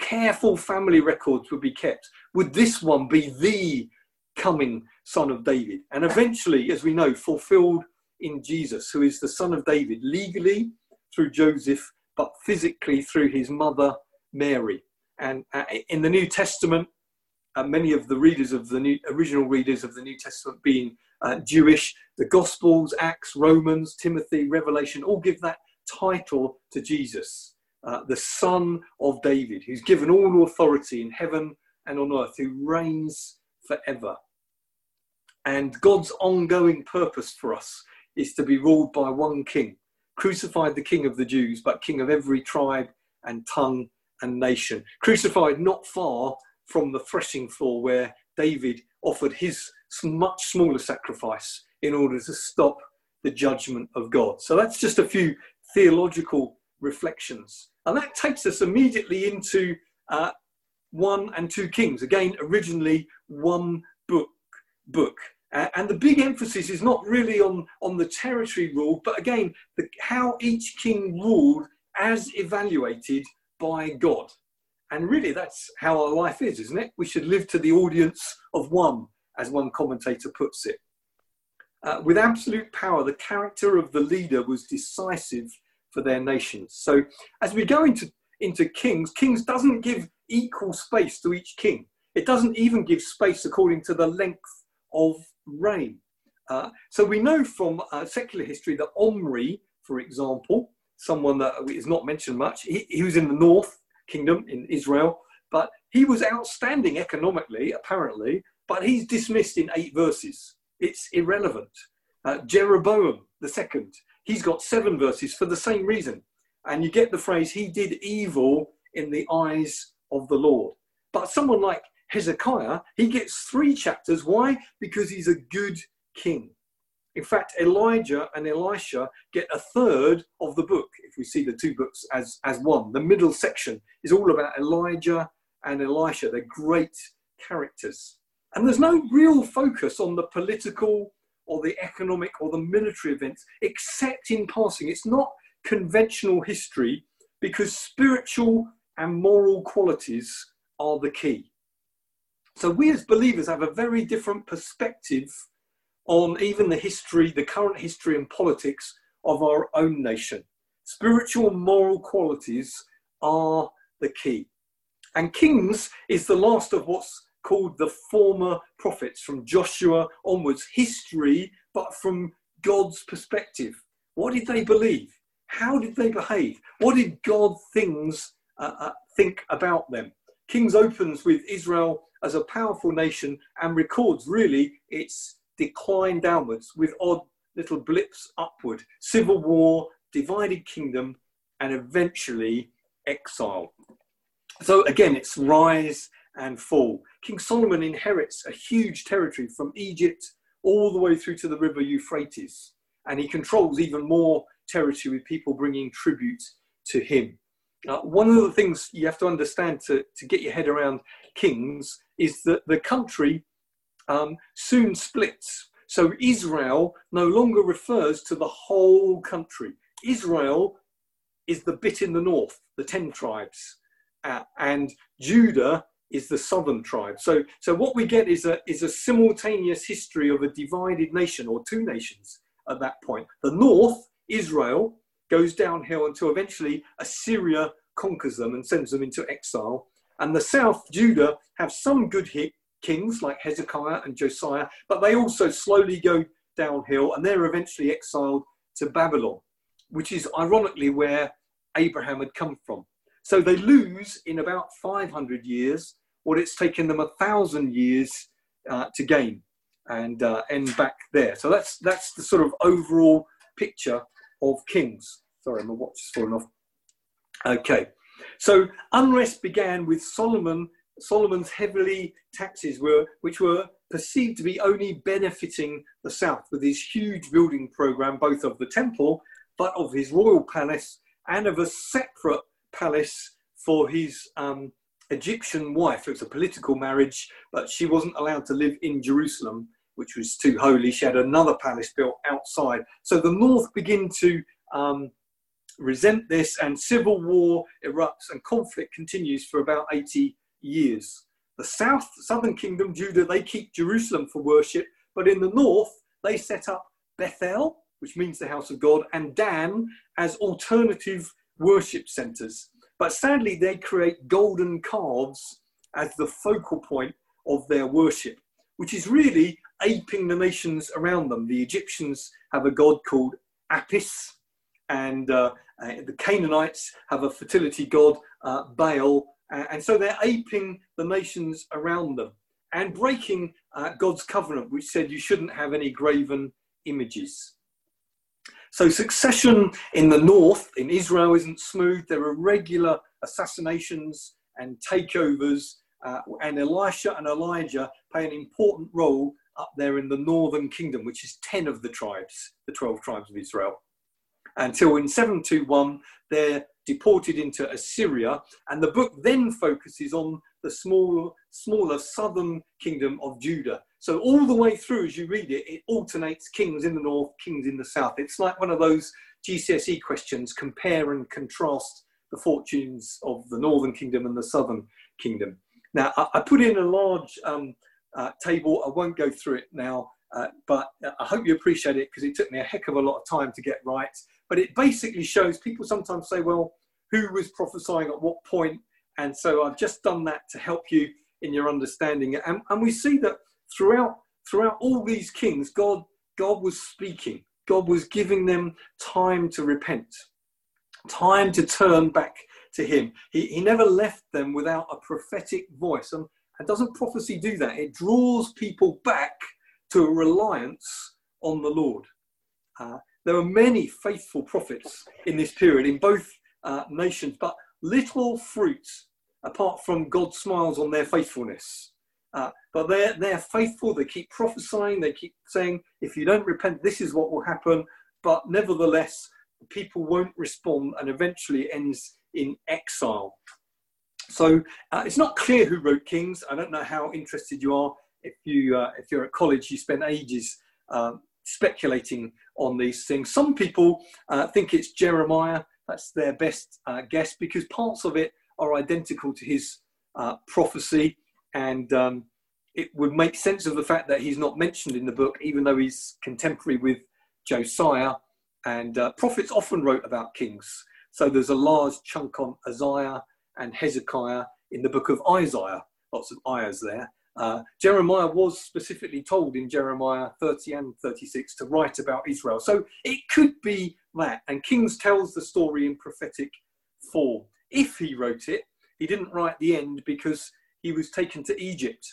careful family records would be kept. Would this one be the coming son of David? And eventually, as we know, fulfilled in Jesus, who is the son of David, legally through Joseph, but physically through his mother Mary. And uh, in the New Testament, uh, many of the readers of the new, original readers of the New Testament being uh, Jewish. The Gospels, Acts, Romans, Timothy, Revelation all give that title to Jesus, uh, the Son of David, who's given all authority in heaven and on earth, who reigns forever. And God's ongoing purpose for us is to be ruled by one king, crucified the king of the Jews, but king of every tribe and tongue and nation. Crucified not far from the threshing floor where David offered his much smaller sacrifice in order to stop the judgment of God. So that's just a few theological reflections. And that takes us immediately into uh, 1 and 2 Kings. Again, originally one book. book. Uh, and the big emphasis is not really on, on the territory rule, but again, the, how each king ruled as evaluated by God. And really, that's how our life is, isn't it? We should live to the audience of one, as one commentator puts it. Uh, with absolute power, the character of the leader was decisive for their nations. So, as we go into, into Kings, Kings doesn't give equal space to each king. It doesn't even give space according to the length of reign. Uh, so, we know from uh, secular history that Omri, for example, someone that is not mentioned much, he, he was in the north kingdom in Israel, but he was outstanding economically, apparently, but he's dismissed in eight verses. It's irrelevant. Uh, Jeroboam the second, he's got seven verses for the same reason. And you get the phrase, he did evil in the eyes of the Lord. But someone like Hezekiah, he gets three chapters. Why? Because he's a good king. In fact, Elijah and Elisha get a third of the book, if we see the two books as, as one. The middle section is all about Elijah and Elisha. They're great characters. And there's no real focus on the political or the economic or the military events, except in passing. It's not conventional history because spiritual and moral qualities are the key. So we as believers have a very different perspective on even the history, the current history and politics of our own nation. Spiritual and moral qualities are the key. And Kings is the last of what's called the former prophets from Joshua onwards, history, but from God's perspective. What did they believe? How did they behave? What did God things uh, uh, think about them? Kings opens with Israel as a powerful nation and records really its decline downwards with odd little blips upward. Civil war, divided kingdom, and eventually exile. So again, it's rise and fall. King Solomon inherits a huge territory from Egypt all the way through to the river Euphrates, and he controls even more territory with people bringing tribute to him. Uh, one of the things you have to understand to, to get your head around kings is that the country um, soon splits. So Israel no longer refers to the whole country. Israel is the bit in the north, the 10 tribes, uh, and Judah is the southern tribe. So, so what we get is a, is a simultaneous history of a divided nation or two nations at that point. The north, Israel, goes downhill until eventually Assyria conquers them and sends them into exile. And the south, Judah, have some good hit, kings like Hezekiah and Josiah, but they also slowly go downhill and they're eventually exiled to Babylon, which is ironically where Abraham had come from. So they lose in about 500 years what it's taken them a thousand years uh, to gain and uh, end back there. So that's that's the sort of overall picture of kings. Sorry, my watch is falling off. Okay, so unrest began with Solomon Solomon's heavily taxes were, which were perceived to be only benefiting the south with his huge building program, both of the temple, but of his royal palace and of a separate palace for his um, Egyptian wife. It was a political marriage, but she wasn't allowed to live in Jerusalem, which was too holy. She had another palace built outside. So the north begin to um, resent this, and civil war erupts, and conflict continues for about 80 years. The south, southern kingdom, Judah, they keep Jerusalem for worship, but in the north, they set up Bethel, which means the house of God, and Dan as alternative worship centers. But sadly, they create golden calves as the focal point of their worship, which is really aping the nations around them. The Egyptians have a god called Apis, and uh, uh, the Canaanites have a fertility god, uh, Baal, and so they're aping the nations around them and breaking uh, God's covenant, which said you shouldn't have any graven images. So, succession in the north, in Israel, isn't smooth. There are regular assassinations and takeovers, uh, and Elisha and Elijah play an important role up there in the northern kingdom, which is 10 of the tribes, the 12 tribes of Israel. Until in 721, they're deported into Assyria, and the book then focuses on the small, smaller southern kingdom of Judah. So all the way through, as you read it, it alternates kings in the north, kings in the south. It's like one of those GCSE questions: compare and contrast the fortunes of the northern kingdom and the southern kingdom. Now, I, I put in a large um, uh, table. I won't go through it now, uh, but I hope you appreciate it because it took me a heck of a lot of time to get right. But it basically shows people sometimes say, well, who was prophesying at what point? And so I've just done that to help you in your understanding. And, and we see that throughout throughout all these kings, God God was speaking. God was giving them time to repent, time to turn back to Him. He, he never left them without a prophetic voice. And, and doesn't prophecy do that? It draws people back to a reliance on the Lord. Uh, there are many faithful prophets in this period in both uh, nations, but little fruit apart from God smiles on their faithfulness. Uh, but they're, they're faithful, they keep prophesying, they keep saying, if you don't repent, this is what will happen. But nevertheless, people won't respond and eventually ends in exile. So uh, it's not clear who wrote Kings. I don't know how interested you are. If you uh, if you're at college, you spend ages um, speculating on these things. Some people uh, think it's Jeremiah. That's their best uh, guess because parts of it are identical to his uh, prophecy, and um, it would make sense of the fact that he's not mentioned in the book, even though he's contemporary with Josiah. And uh, prophets often wrote about kings. So there's a large chunk on Isaiah and Hezekiah in the book of Isaiah, lots of ayahs there. Uh, Jeremiah was specifically told in Jeremiah 30 and 36 to write about Israel. So it could be that. And Kings tells the story in prophetic form. If he wrote it, he didn't write the end because he was taken to Egypt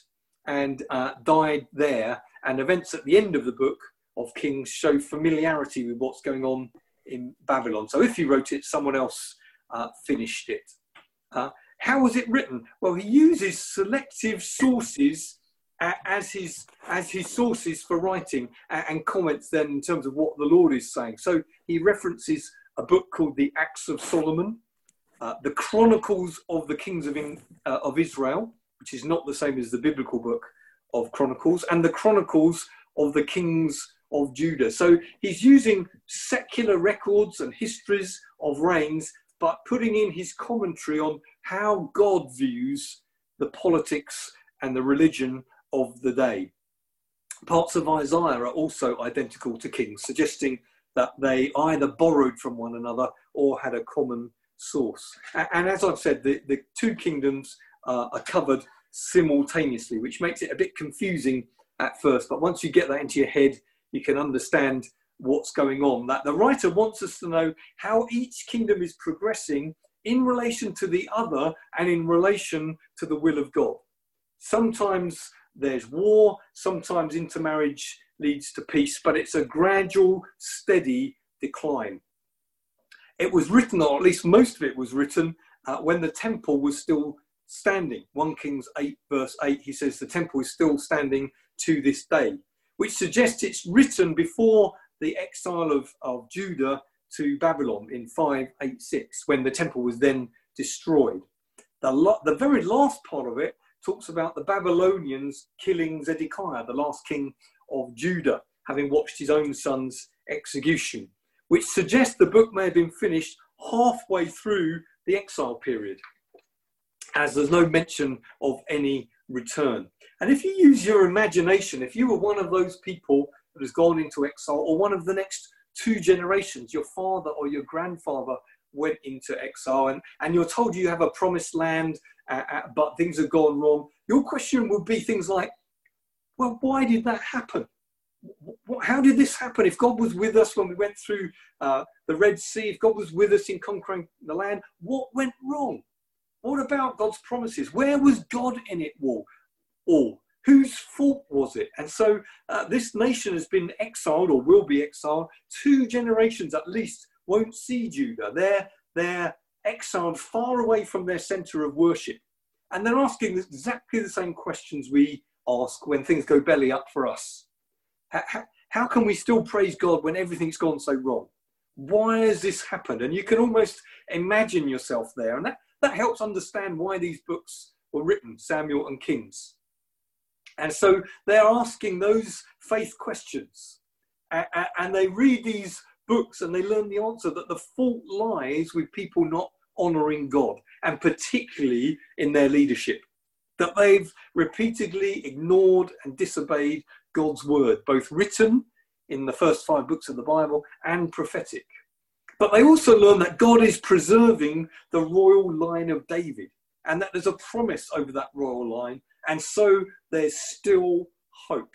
and uh, died there. And events at the end of the book of Kings show familiarity with what's going on in Babylon. So if he wrote it, someone else uh, finished it. Uh, how was it written? Well, he uses selective sources as his as his sources for writing and comments then in terms of what the Lord is saying. So he references a book called the Acts of Solomon, uh, the Chronicles of the Kings of, in, uh, of Israel, which is not the same as the biblical book of Chronicles, and the Chronicles of the Kings of Judah. So he's using secular records and histories of reigns, but putting in his commentary on how God views the politics and the religion of the day. Parts of Isaiah are also identical to Kings, suggesting that they either borrowed from one another or had a common source. And as I've said, the, the two kingdoms uh, are covered simultaneously, which makes it a bit confusing at first. But once you get that into your head, you can understand what's going on. That the writer wants us to know how each kingdom is progressing in relation to the other and in relation to the will of God. Sometimes there's war, sometimes intermarriage leads to peace, but it's a gradual, steady decline. It was written, or at least most of it was written, uh, when the temple was still standing. 1 Kings 8, verse 8, he says the temple is still standing to this day, which suggests it's written before the exile of, of Judah to Babylon in 586, when the temple was then destroyed. The, lo- the very last part of it talks about the Babylonians killing Zedekiah, the last king of Judah, having watched his own son's execution, which suggests the book may have been finished halfway through the exile period, as there's no mention of any return. And if you use your imagination, if you were one of those people that has gone into exile, or one of the next two generations, your father or your grandfather went into exile, and, and you're told you have a promised land, uh, uh, but things have gone wrong, your question would be things like, well, why did that happen? How did this happen? If God was with us when we went through uh, the Red Sea, if God was with us in conquering the land, what went wrong? What about God's promises? Where was God in it all? all? Whose fault was it? And so uh, this nation has been exiled or will be exiled. Two generations at least won't see Judah. They're, they're exiled far away from their center of worship. And they're asking exactly the same questions we ask when things go belly up for us. How, how can we still praise God when everything's gone so wrong? Why has this happened? And you can almost imagine yourself there. And that, that helps understand why these books were written, Samuel and Kings. And so they're asking those faith questions. And they read these books and they learn the answer that the fault lies with people not honoring God, and particularly in their leadership. That they've repeatedly ignored and disobeyed God's word, both written in the first five books of the Bible and prophetic. But they also learn that God is preserving the royal line of David and that there's a promise over that royal line. And so there's still hope.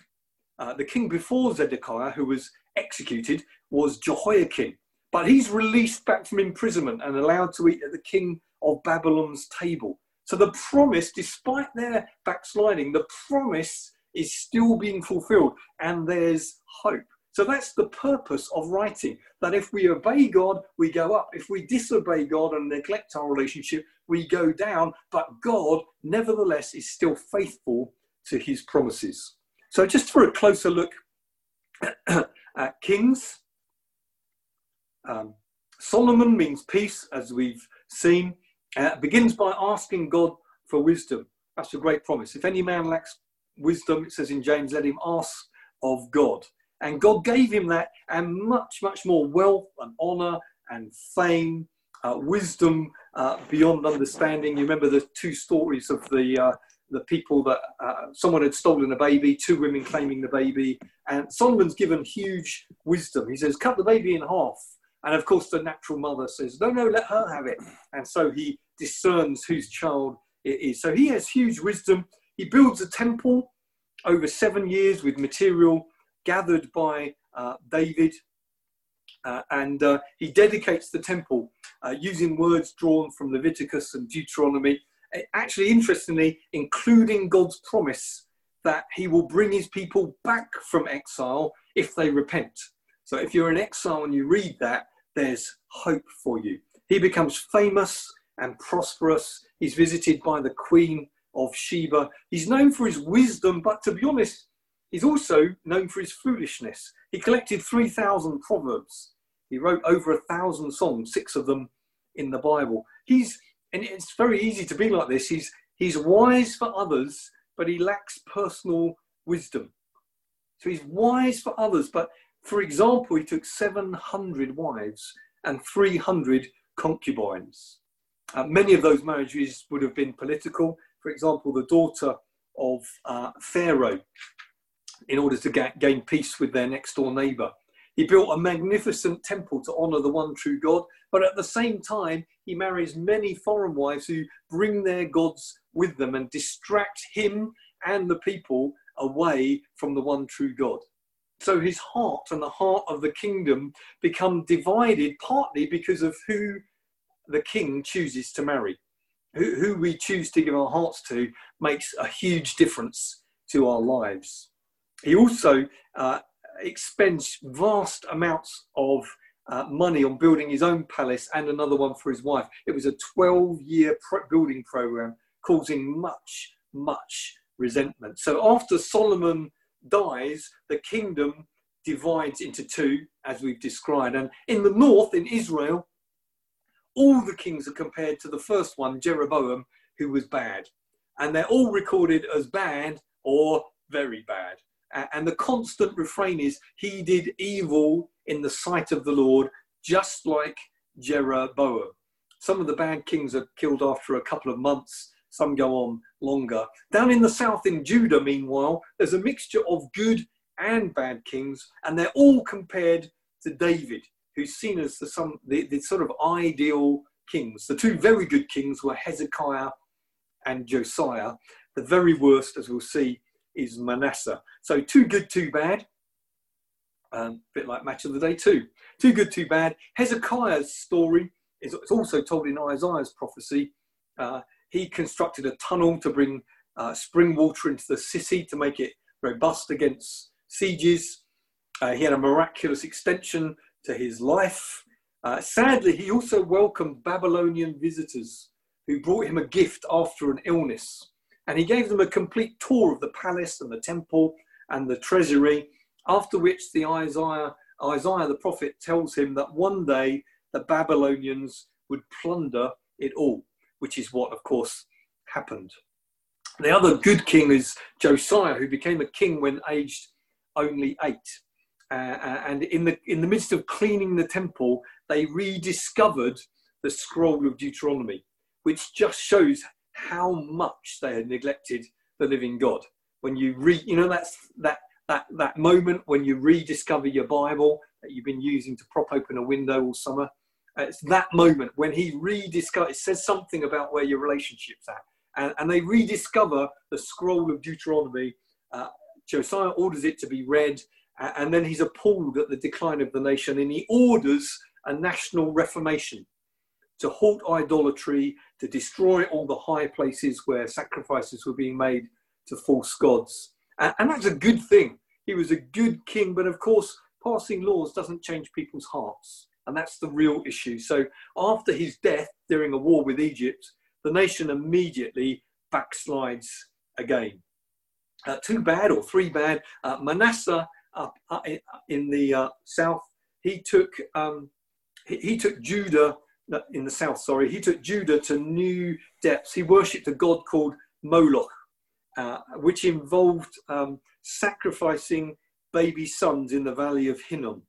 Uh, the king before Zedekiah, who was executed, was Jehoiakim. But he's released back from imprisonment and allowed to eat at the king of Babylon's table. So the promise, despite their backsliding, the promise is still being fulfilled and there's hope. So that's the purpose of writing that if we obey God, we go up. If we disobey God and neglect our relationship, we go down. But God, nevertheless, is still faithful to his promises. So, just for a closer look at Kings, um, Solomon means peace, as we've seen. Uh, begins by asking God for wisdom. That's a great promise. If any man lacks wisdom, it says in James, let him ask of God. And God gave him that and much, much more wealth and honor and fame, uh, wisdom uh, beyond understanding. You remember the two stories of the uh, the people that uh, someone had stolen a baby, two women claiming the baby, and Solomon's given huge wisdom. He says, "Cut the baby in half." And of course, the natural mother says, No, no, let her have it. And so he discerns whose child it is. So he has huge wisdom. He builds a temple over seven years with material gathered by uh, David. Uh, and uh, he dedicates the temple using words drawn from Leviticus and Deuteronomy. Actually, interestingly, including God's promise that he will bring his people back from exile if they repent. So if you're in exile and you read that, there's hope for you. He becomes famous and prosperous. He's visited by the Queen of Sheba. He's known for his wisdom, but to be honest, he's also known for his foolishness. He collected 3,000 proverbs. He wrote over a thousand songs, six of them in the Bible. He's, and it's very easy to be like this. He's, he's wise for others, but he lacks personal wisdom. So he's wise for others, but for example, he took 700 wives and 300 concubines. Uh, many of those marriages would have been political. For example, the daughter of uh, Pharaoh, in order to ga- gain peace with their next door neighbor. He built a magnificent temple to honor the one true God, but at the same time, he marries many foreign wives who bring their gods with them and distract him and the people away from the one true God. So his heart and the heart of the kingdom become divided partly because of who the king chooses to marry. Who we choose to give our hearts to makes a huge difference to our lives. He also uh, expends vast amounts of uh, money on building his own palace and another one for his wife. It was a 12 year pro- building program causing much, much resentment. So after Solomon dies, the kingdom divides into two, as we've described. And in the north, in Israel, all the kings are compared to the first one, Jeroboam, who was bad. And they're all recorded as bad or very bad. And the constant refrain is, he did evil in the sight of the Lord, just like Jeroboam. Some of the bad kings are killed after a couple of months some go on longer. Down in the south in Judah, meanwhile, there's a mixture of good and bad kings, and they're all compared to David, who's seen as the, some, the, the sort of ideal kings. The two very good kings were Hezekiah and Josiah. the very worst, as we'll see, is Manasseh. So too good, too bad. Um, a bit like match of the day too. Too good, too bad. Hezekiah's story is also told in Isaiah's prophecy. Uh, he constructed a tunnel to bring uh, spring water into the city to make it robust against sieges. Uh, he had a miraculous extension to his life. Uh, sadly, he also welcomed Babylonian visitors who brought him a gift after an illness. And he gave them a complete tour of the palace and the temple and the treasury, after which the Isaiah, Isaiah the prophet tells him that one day the Babylonians would plunder it all, which is what, of course, happened. The other good king is Josiah, who became a king when aged only eight. Uh, uh, and in the in the midst of cleaning the temple, they rediscovered the scroll of Deuteronomy, which just shows how much they had neglected the living God. When you read, you know, that's that that that moment when you rediscover your Bible that you've been using to prop open a window all summer. It's that moment when he rediscovers. It says something about where your relationship's at, and, and they rediscover the scroll of Deuteronomy. Uh, Josiah orders it to be read, and then he's appalled at the decline of the nation, and he orders a national reformation to halt idolatry, to destroy all the high places where sacrifices were being made to false gods. And, and that's a good thing. He was a good king, but of course, passing laws doesn't change people's hearts. And that's the real issue. So after his death during a war with Egypt, the nation immediately backslides again. Uh, two bad or three bad. Uh, Manasseh up uh, in the uh, south, he took um, he, he, took Judah in the south. Sorry, he took Judah to new depths. He worshipped a god called Moloch, uh, which involved um, sacrificing baby sons in the valley of Hinnom.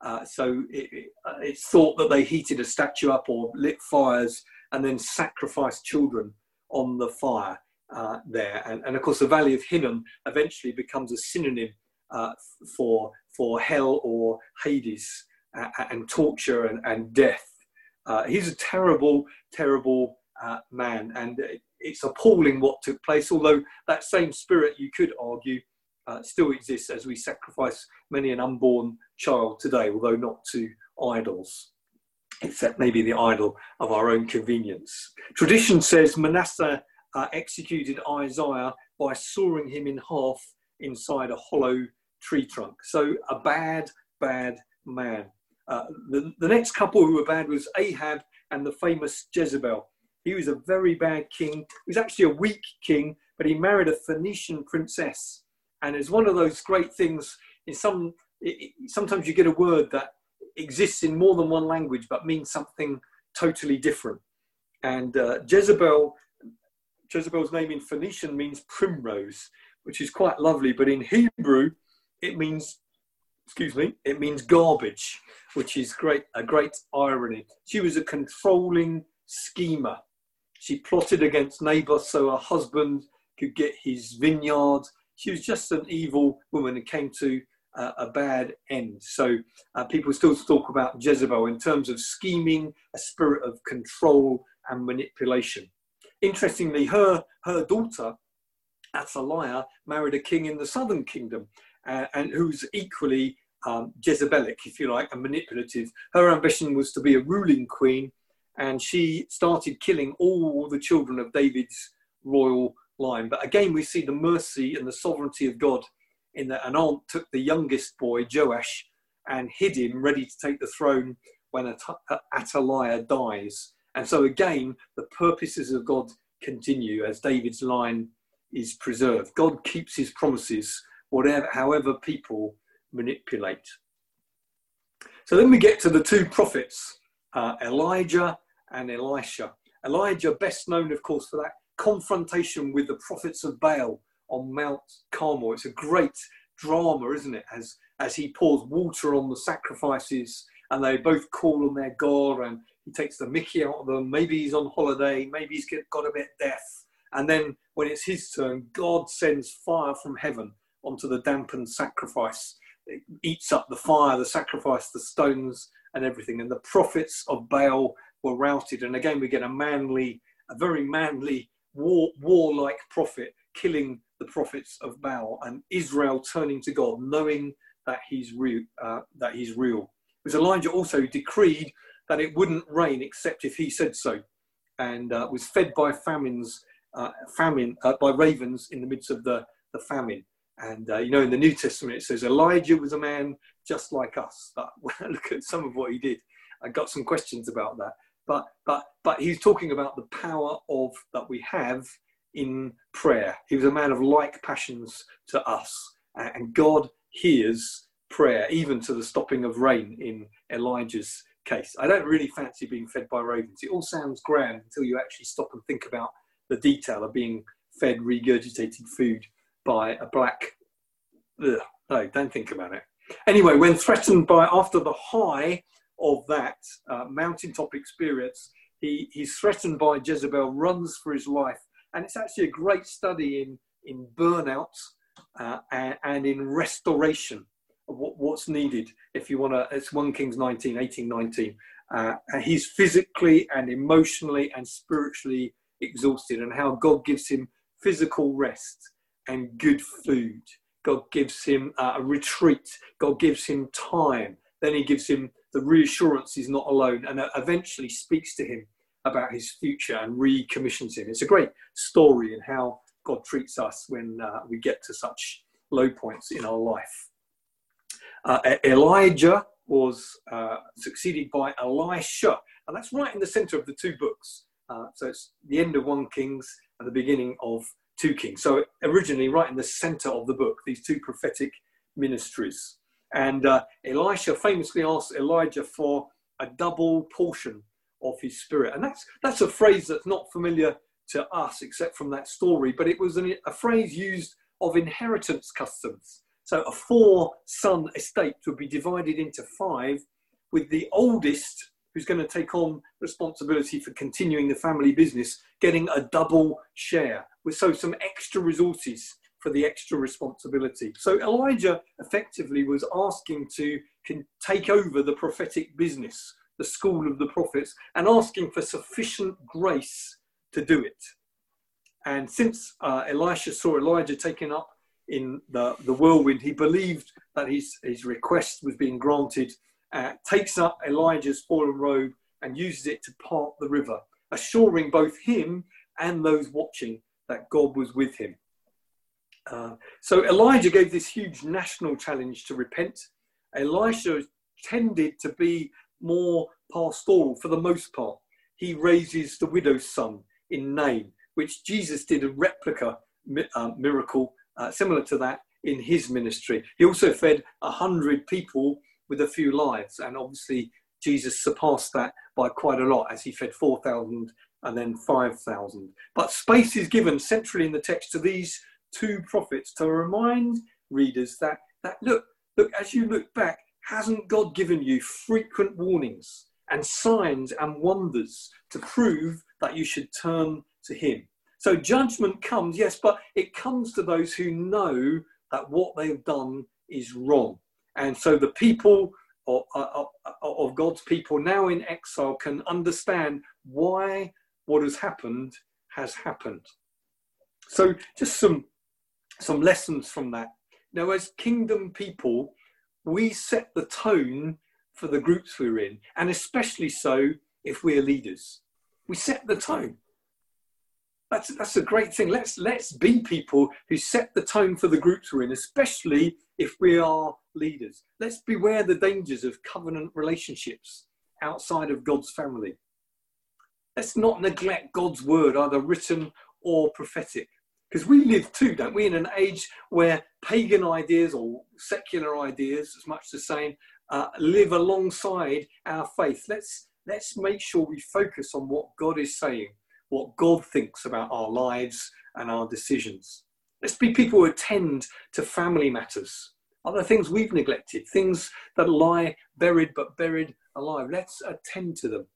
Uh, so it, it, it's thought that they heated a statue up or lit fires and then sacrificed children on the fire uh, there. And, and, of course, the Valley of Hinnom eventually becomes a synonym uh, for, for hell or Hades uh, and torture and, and death. Uh, he's a terrible, terrible uh, man, and it's appalling what took place. Although that same spirit, you could argue, uh, still exists as we sacrifice many an unborn child today, although not to idols except maybe the idol of our own convenience. Tradition says Manasseh uh, executed Isaiah by sawing him in half inside a hollow tree trunk. So a bad, bad man. Uh, the, the next couple who were bad was Ahab and the famous Jezebel. He was a very bad king. He was actually a weak king, but he married a Phoenician princess. And it's one of those great things in some, it, sometimes you get a word that exists in more than one language but means something totally different. And uh, Jezebel, Jezebel's name in Phoenician means primrose, which is quite lovely, but in Hebrew it means, excuse me, it means garbage, which is great, a great irony. She was a controlling schemer. She plotted against Naboth so her husband could get his vineyard. She was just an evil woman and came to uh, a bad end. So uh, people still talk about Jezebel in terms of scheming, a spirit of control and manipulation. Interestingly, her, her daughter, Athaliah, married a king in the southern kingdom uh, and who's equally um, Jezebelic, if you like, and manipulative. Her ambition was to be a ruling queen, and she started killing all the children of David's royal line. But again, we see the mercy and the sovereignty of God in that an aunt took the youngest boy, Joash, and hid him ready to take the throne when Athaliah dies. And so again, the purposes of God continue as David's line is preserved. God keeps his promises, whatever, however people manipulate. So then we get to the two prophets, uh, Elijah and Elisha. Elijah, best known, of course, for that confrontation with the prophets of Baal on Mount Carmel. It's a great drama, isn't it? As as he pours water on the sacrifices and they both call on their God and he takes the mickey out of them. Maybe he's on holiday, maybe he's got a bit deaf. And then when it's his turn, God sends fire from heaven onto the dampened sacrifice. It eats up the fire, the sacrifice, the stones, and everything. And the prophets of Baal were routed. And again, we get a manly, a very manly, war, warlike prophet killing the prophets of Baal and Israel turning to God, knowing that he's real. Uh, that he's real. Because Elijah also decreed that it wouldn't rain except if he said so, and uh, was fed by famines, uh, famine uh, by ravens in the midst of the, the famine. And uh, you know, in the New Testament, it says Elijah was a man just like us. But look at some of what he did. I got some questions about that. But but but he's talking about the power of that we have in prayer. He was a man of like passions to us, and God hears prayer, even to the stopping of rain in Elijah's case. I don't really fancy being fed by ravens. It all sounds grand until you actually stop and think about the detail of being fed regurgitated food by a black. Ugh, no, don't think about it. Anyway, when threatened by after the high of that uh, mountaintop experience, he, he's threatened by Jezebel, runs for his life, and it's actually a great study in in burnout uh, and, and, in restoration of what, what's needed if you want to. It's 1 Kings 19, 18, 19. Uh, he's physically and emotionally and spiritually exhausted, and how God gives him physical rest and good food. God gives him uh, a retreat. God gives him time. Then he gives him the reassurance he's not alone and eventually speaks to him about his future and recommissions him. It's a great story in how God treats us when uh, we get to such low points in our life. Uh, Elijah was uh, succeeded by Elisha, and that's right in the center of the two books. Uh, so it's the end of 1 Kings and the beginning of 2 Kings. So originally, right in the center of the book, these two prophetic ministries. And uh, Elisha famously asked Elijah for a double portion of his spirit. And that's, that's a phrase that's not familiar to us except from that story, but it was an, a phrase used of inheritance customs. So a four son estate would be divided into five, with the oldest, who's going to take on responsibility for continuing the family business, getting a double share, with so some extra resources for the extra responsibility. So Elijah effectively was asking to take over the prophetic business, the school of the prophets, and asking for sufficient grace to do it. And since uh, Elisha saw Elijah taken up in the, the whirlwind, he believed that his, his request was being granted, uh, takes up Elijah's fallen robe and uses it to part the river, assuring both him and those watching that God was with him. Uh, so Elijah gave this huge national challenge to repent. Elisha tended to be more pastoral for the most part. He raises the widow's son in Nain, which Jesus did a replica uh, miracle uh, similar to that in his ministry. He also fed a hundred people with a few lives, and obviously Jesus surpassed that by quite a lot as he fed 4,000 and then 5,000. But space is given centrally in the text to these two prophets to remind readers that, that look, look, as you look back, hasn't God given you frequent warnings and signs and wonders to prove that you should turn to Him? So judgment comes, yes, but it comes to those who know that what they've done is wrong. And so the people of, of, uh, uh, uh, of God's people now in exile can understand why what has happened has happened. So just some some lessons from that. Now, as kingdom people, we set the tone for the groups we're in, and especially so if we're leaders. We set the tone. That's, that's a great thing. Let's, let's be people who set the tone for the groups we're in, especially if we are leaders. Let's beware the dangers of covenant relationships outside of God's family. Let's not neglect God's word, either written or prophetic. Because we live too, don't we, in an age where pagan ideas or secular ideas, as much the same, uh, live alongside our faith. Let's let's make sure we focus on what God is saying, what God thinks about our lives and our decisions. Let's be people who attend to family matters, other things we've neglected, things that lie buried but buried alive. Let's attend to them.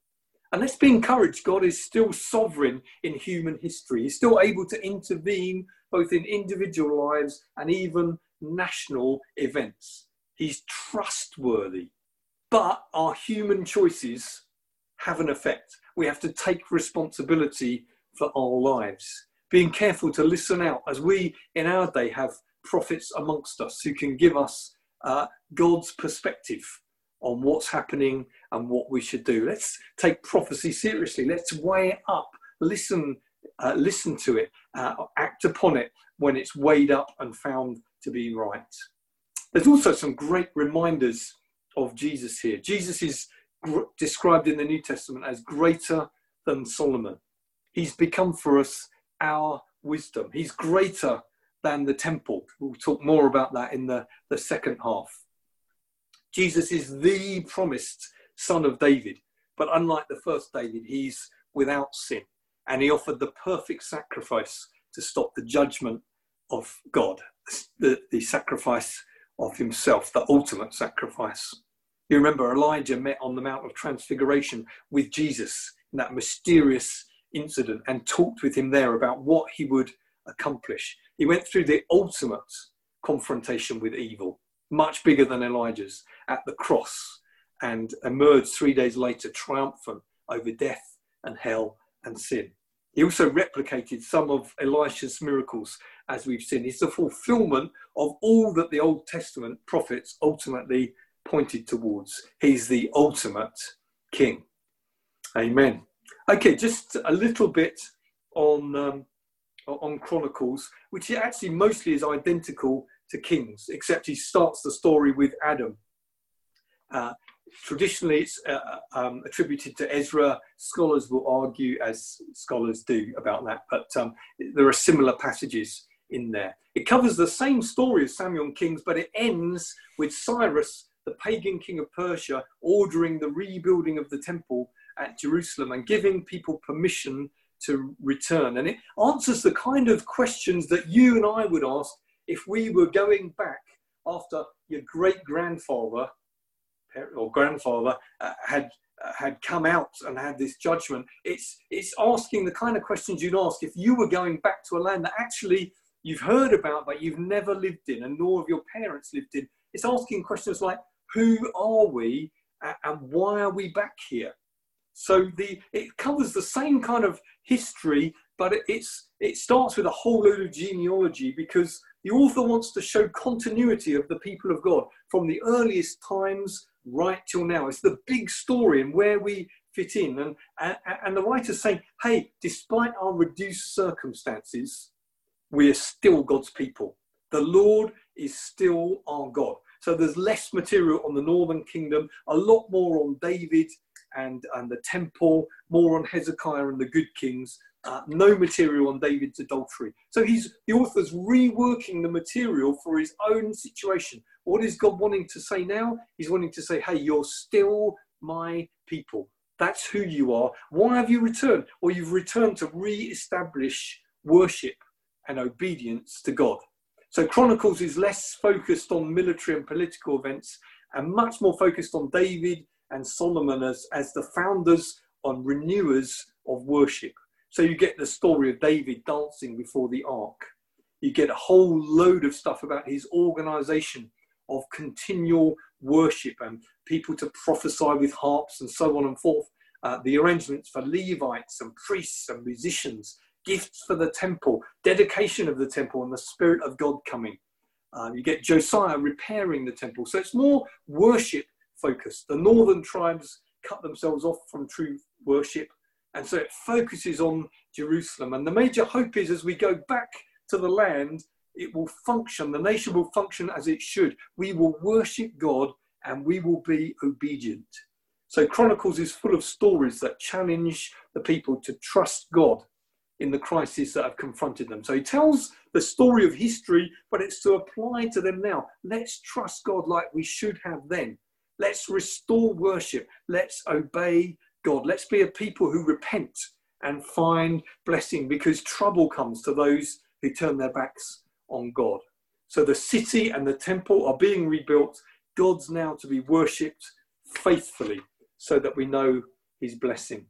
And let's be encouraged, God is still sovereign in human history. He's still able to intervene both in individual lives and even national events. He's trustworthy. But our human choices have an effect. We have to take responsibility for our lives. Being careful to listen out as we in our day have prophets amongst us who can give us uh, God's perspective on what's happening and what we should do. Let's take prophecy seriously. Let's weigh it up. Listen, uh, listen to it. Uh, act upon it when it's weighed up and found to be right. There's also some great reminders of Jesus here. Jesus is gr- described in the New Testament as greater than Solomon. He's become for us our wisdom. He's greater than the temple. We'll talk more about that in the, the second half. Jesus is the promised son of David, but unlike the first David, he's without sin. And he offered the perfect sacrifice to stop the judgment of God, the, the sacrifice of himself, the ultimate sacrifice. You remember Elijah met on the Mount of Transfiguration with Jesus in that mysterious incident and talked with him there about what he would accomplish. He went through the ultimate confrontation with evil, much bigger than Elijah's, at the cross, and emerged three days later triumphant over death and hell and sin. He also replicated some of Elisha's miracles, as we've seen. He's the fulfillment of all that the Old Testament prophets ultimately pointed towards. He's the ultimate king. Amen. Okay, just a little bit on um, on Chronicles, which actually mostly is identical to Kings, except he starts the story with Adam. Uh, traditionally, it's uh, uh, um, attributed to Ezra. Scholars will argue, as scholars do, about that, but um, there are similar passages in there. It covers the same story as Samuel and Kings, but it ends with Cyrus, the pagan king of Persia, ordering the rebuilding of the temple at Jerusalem and giving people permission to return. And it answers the kind of questions that you and I would ask if we were going back after your great grandfather or grandfather uh, had uh, had come out and had this judgment. It's it's asking the kind of questions you'd ask if you were going back to a land that actually you've heard about but you've never lived in, and nor have your parents lived in. It's asking questions like, who are we and why are we back here? So the it covers the same kind of history, but it, it's it starts with a whole load of genealogy because the author wants to show continuity of the people of God from the earliest times right till now. It's the big story and where we fit in. And, and, and the writer's saying, hey, despite our reduced circumstances, we are still God's people. The Lord is still our God. So there's less material on the northern kingdom, a lot more on David and, and the temple, more on Hezekiah and the good kings, uh, no material on David's adultery. So he's the author's reworking the material for his own situation. What is God wanting to say now? He's wanting to say, hey, you're still my people. That's who you are. Why have you returned? Well, you've returned to re establish worship and obedience to God. So Chronicles is less focused on military and political events and much more focused on David and Solomon as, as the founders and renewers of worship. So you get the story of David dancing before the ark. You get a whole load of stuff about his organization of continual worship and people to prophesy with harps and so on and forth. Uh, the arrangements for Levites and priests and musicians, gifts for the temple, dedication of the temple, and the Spirit of God coming. Uh, you get Josiah repairing the temple. So it's more worship focused. The northern tribes cut themselves off from true worship, and so it focuses on Jerusalem. And the major hope is as we go back to the land, it will function, the nation will function as it should. We will worship God and we will be obedient. So, Chronicles is full of stories that challenge the people to trust God in the crises that have confronted them. So, he tells the story of history, but it's to apply to them now. Let's trust God like we should have then. Let's restore worship. Let's obey God. Let's be a people who repent and find blessing because trouble comes to those who turn their backs on God. So the city and the temple are being rebuilt. God's now to be worshipped faithfully so that we know his blessing.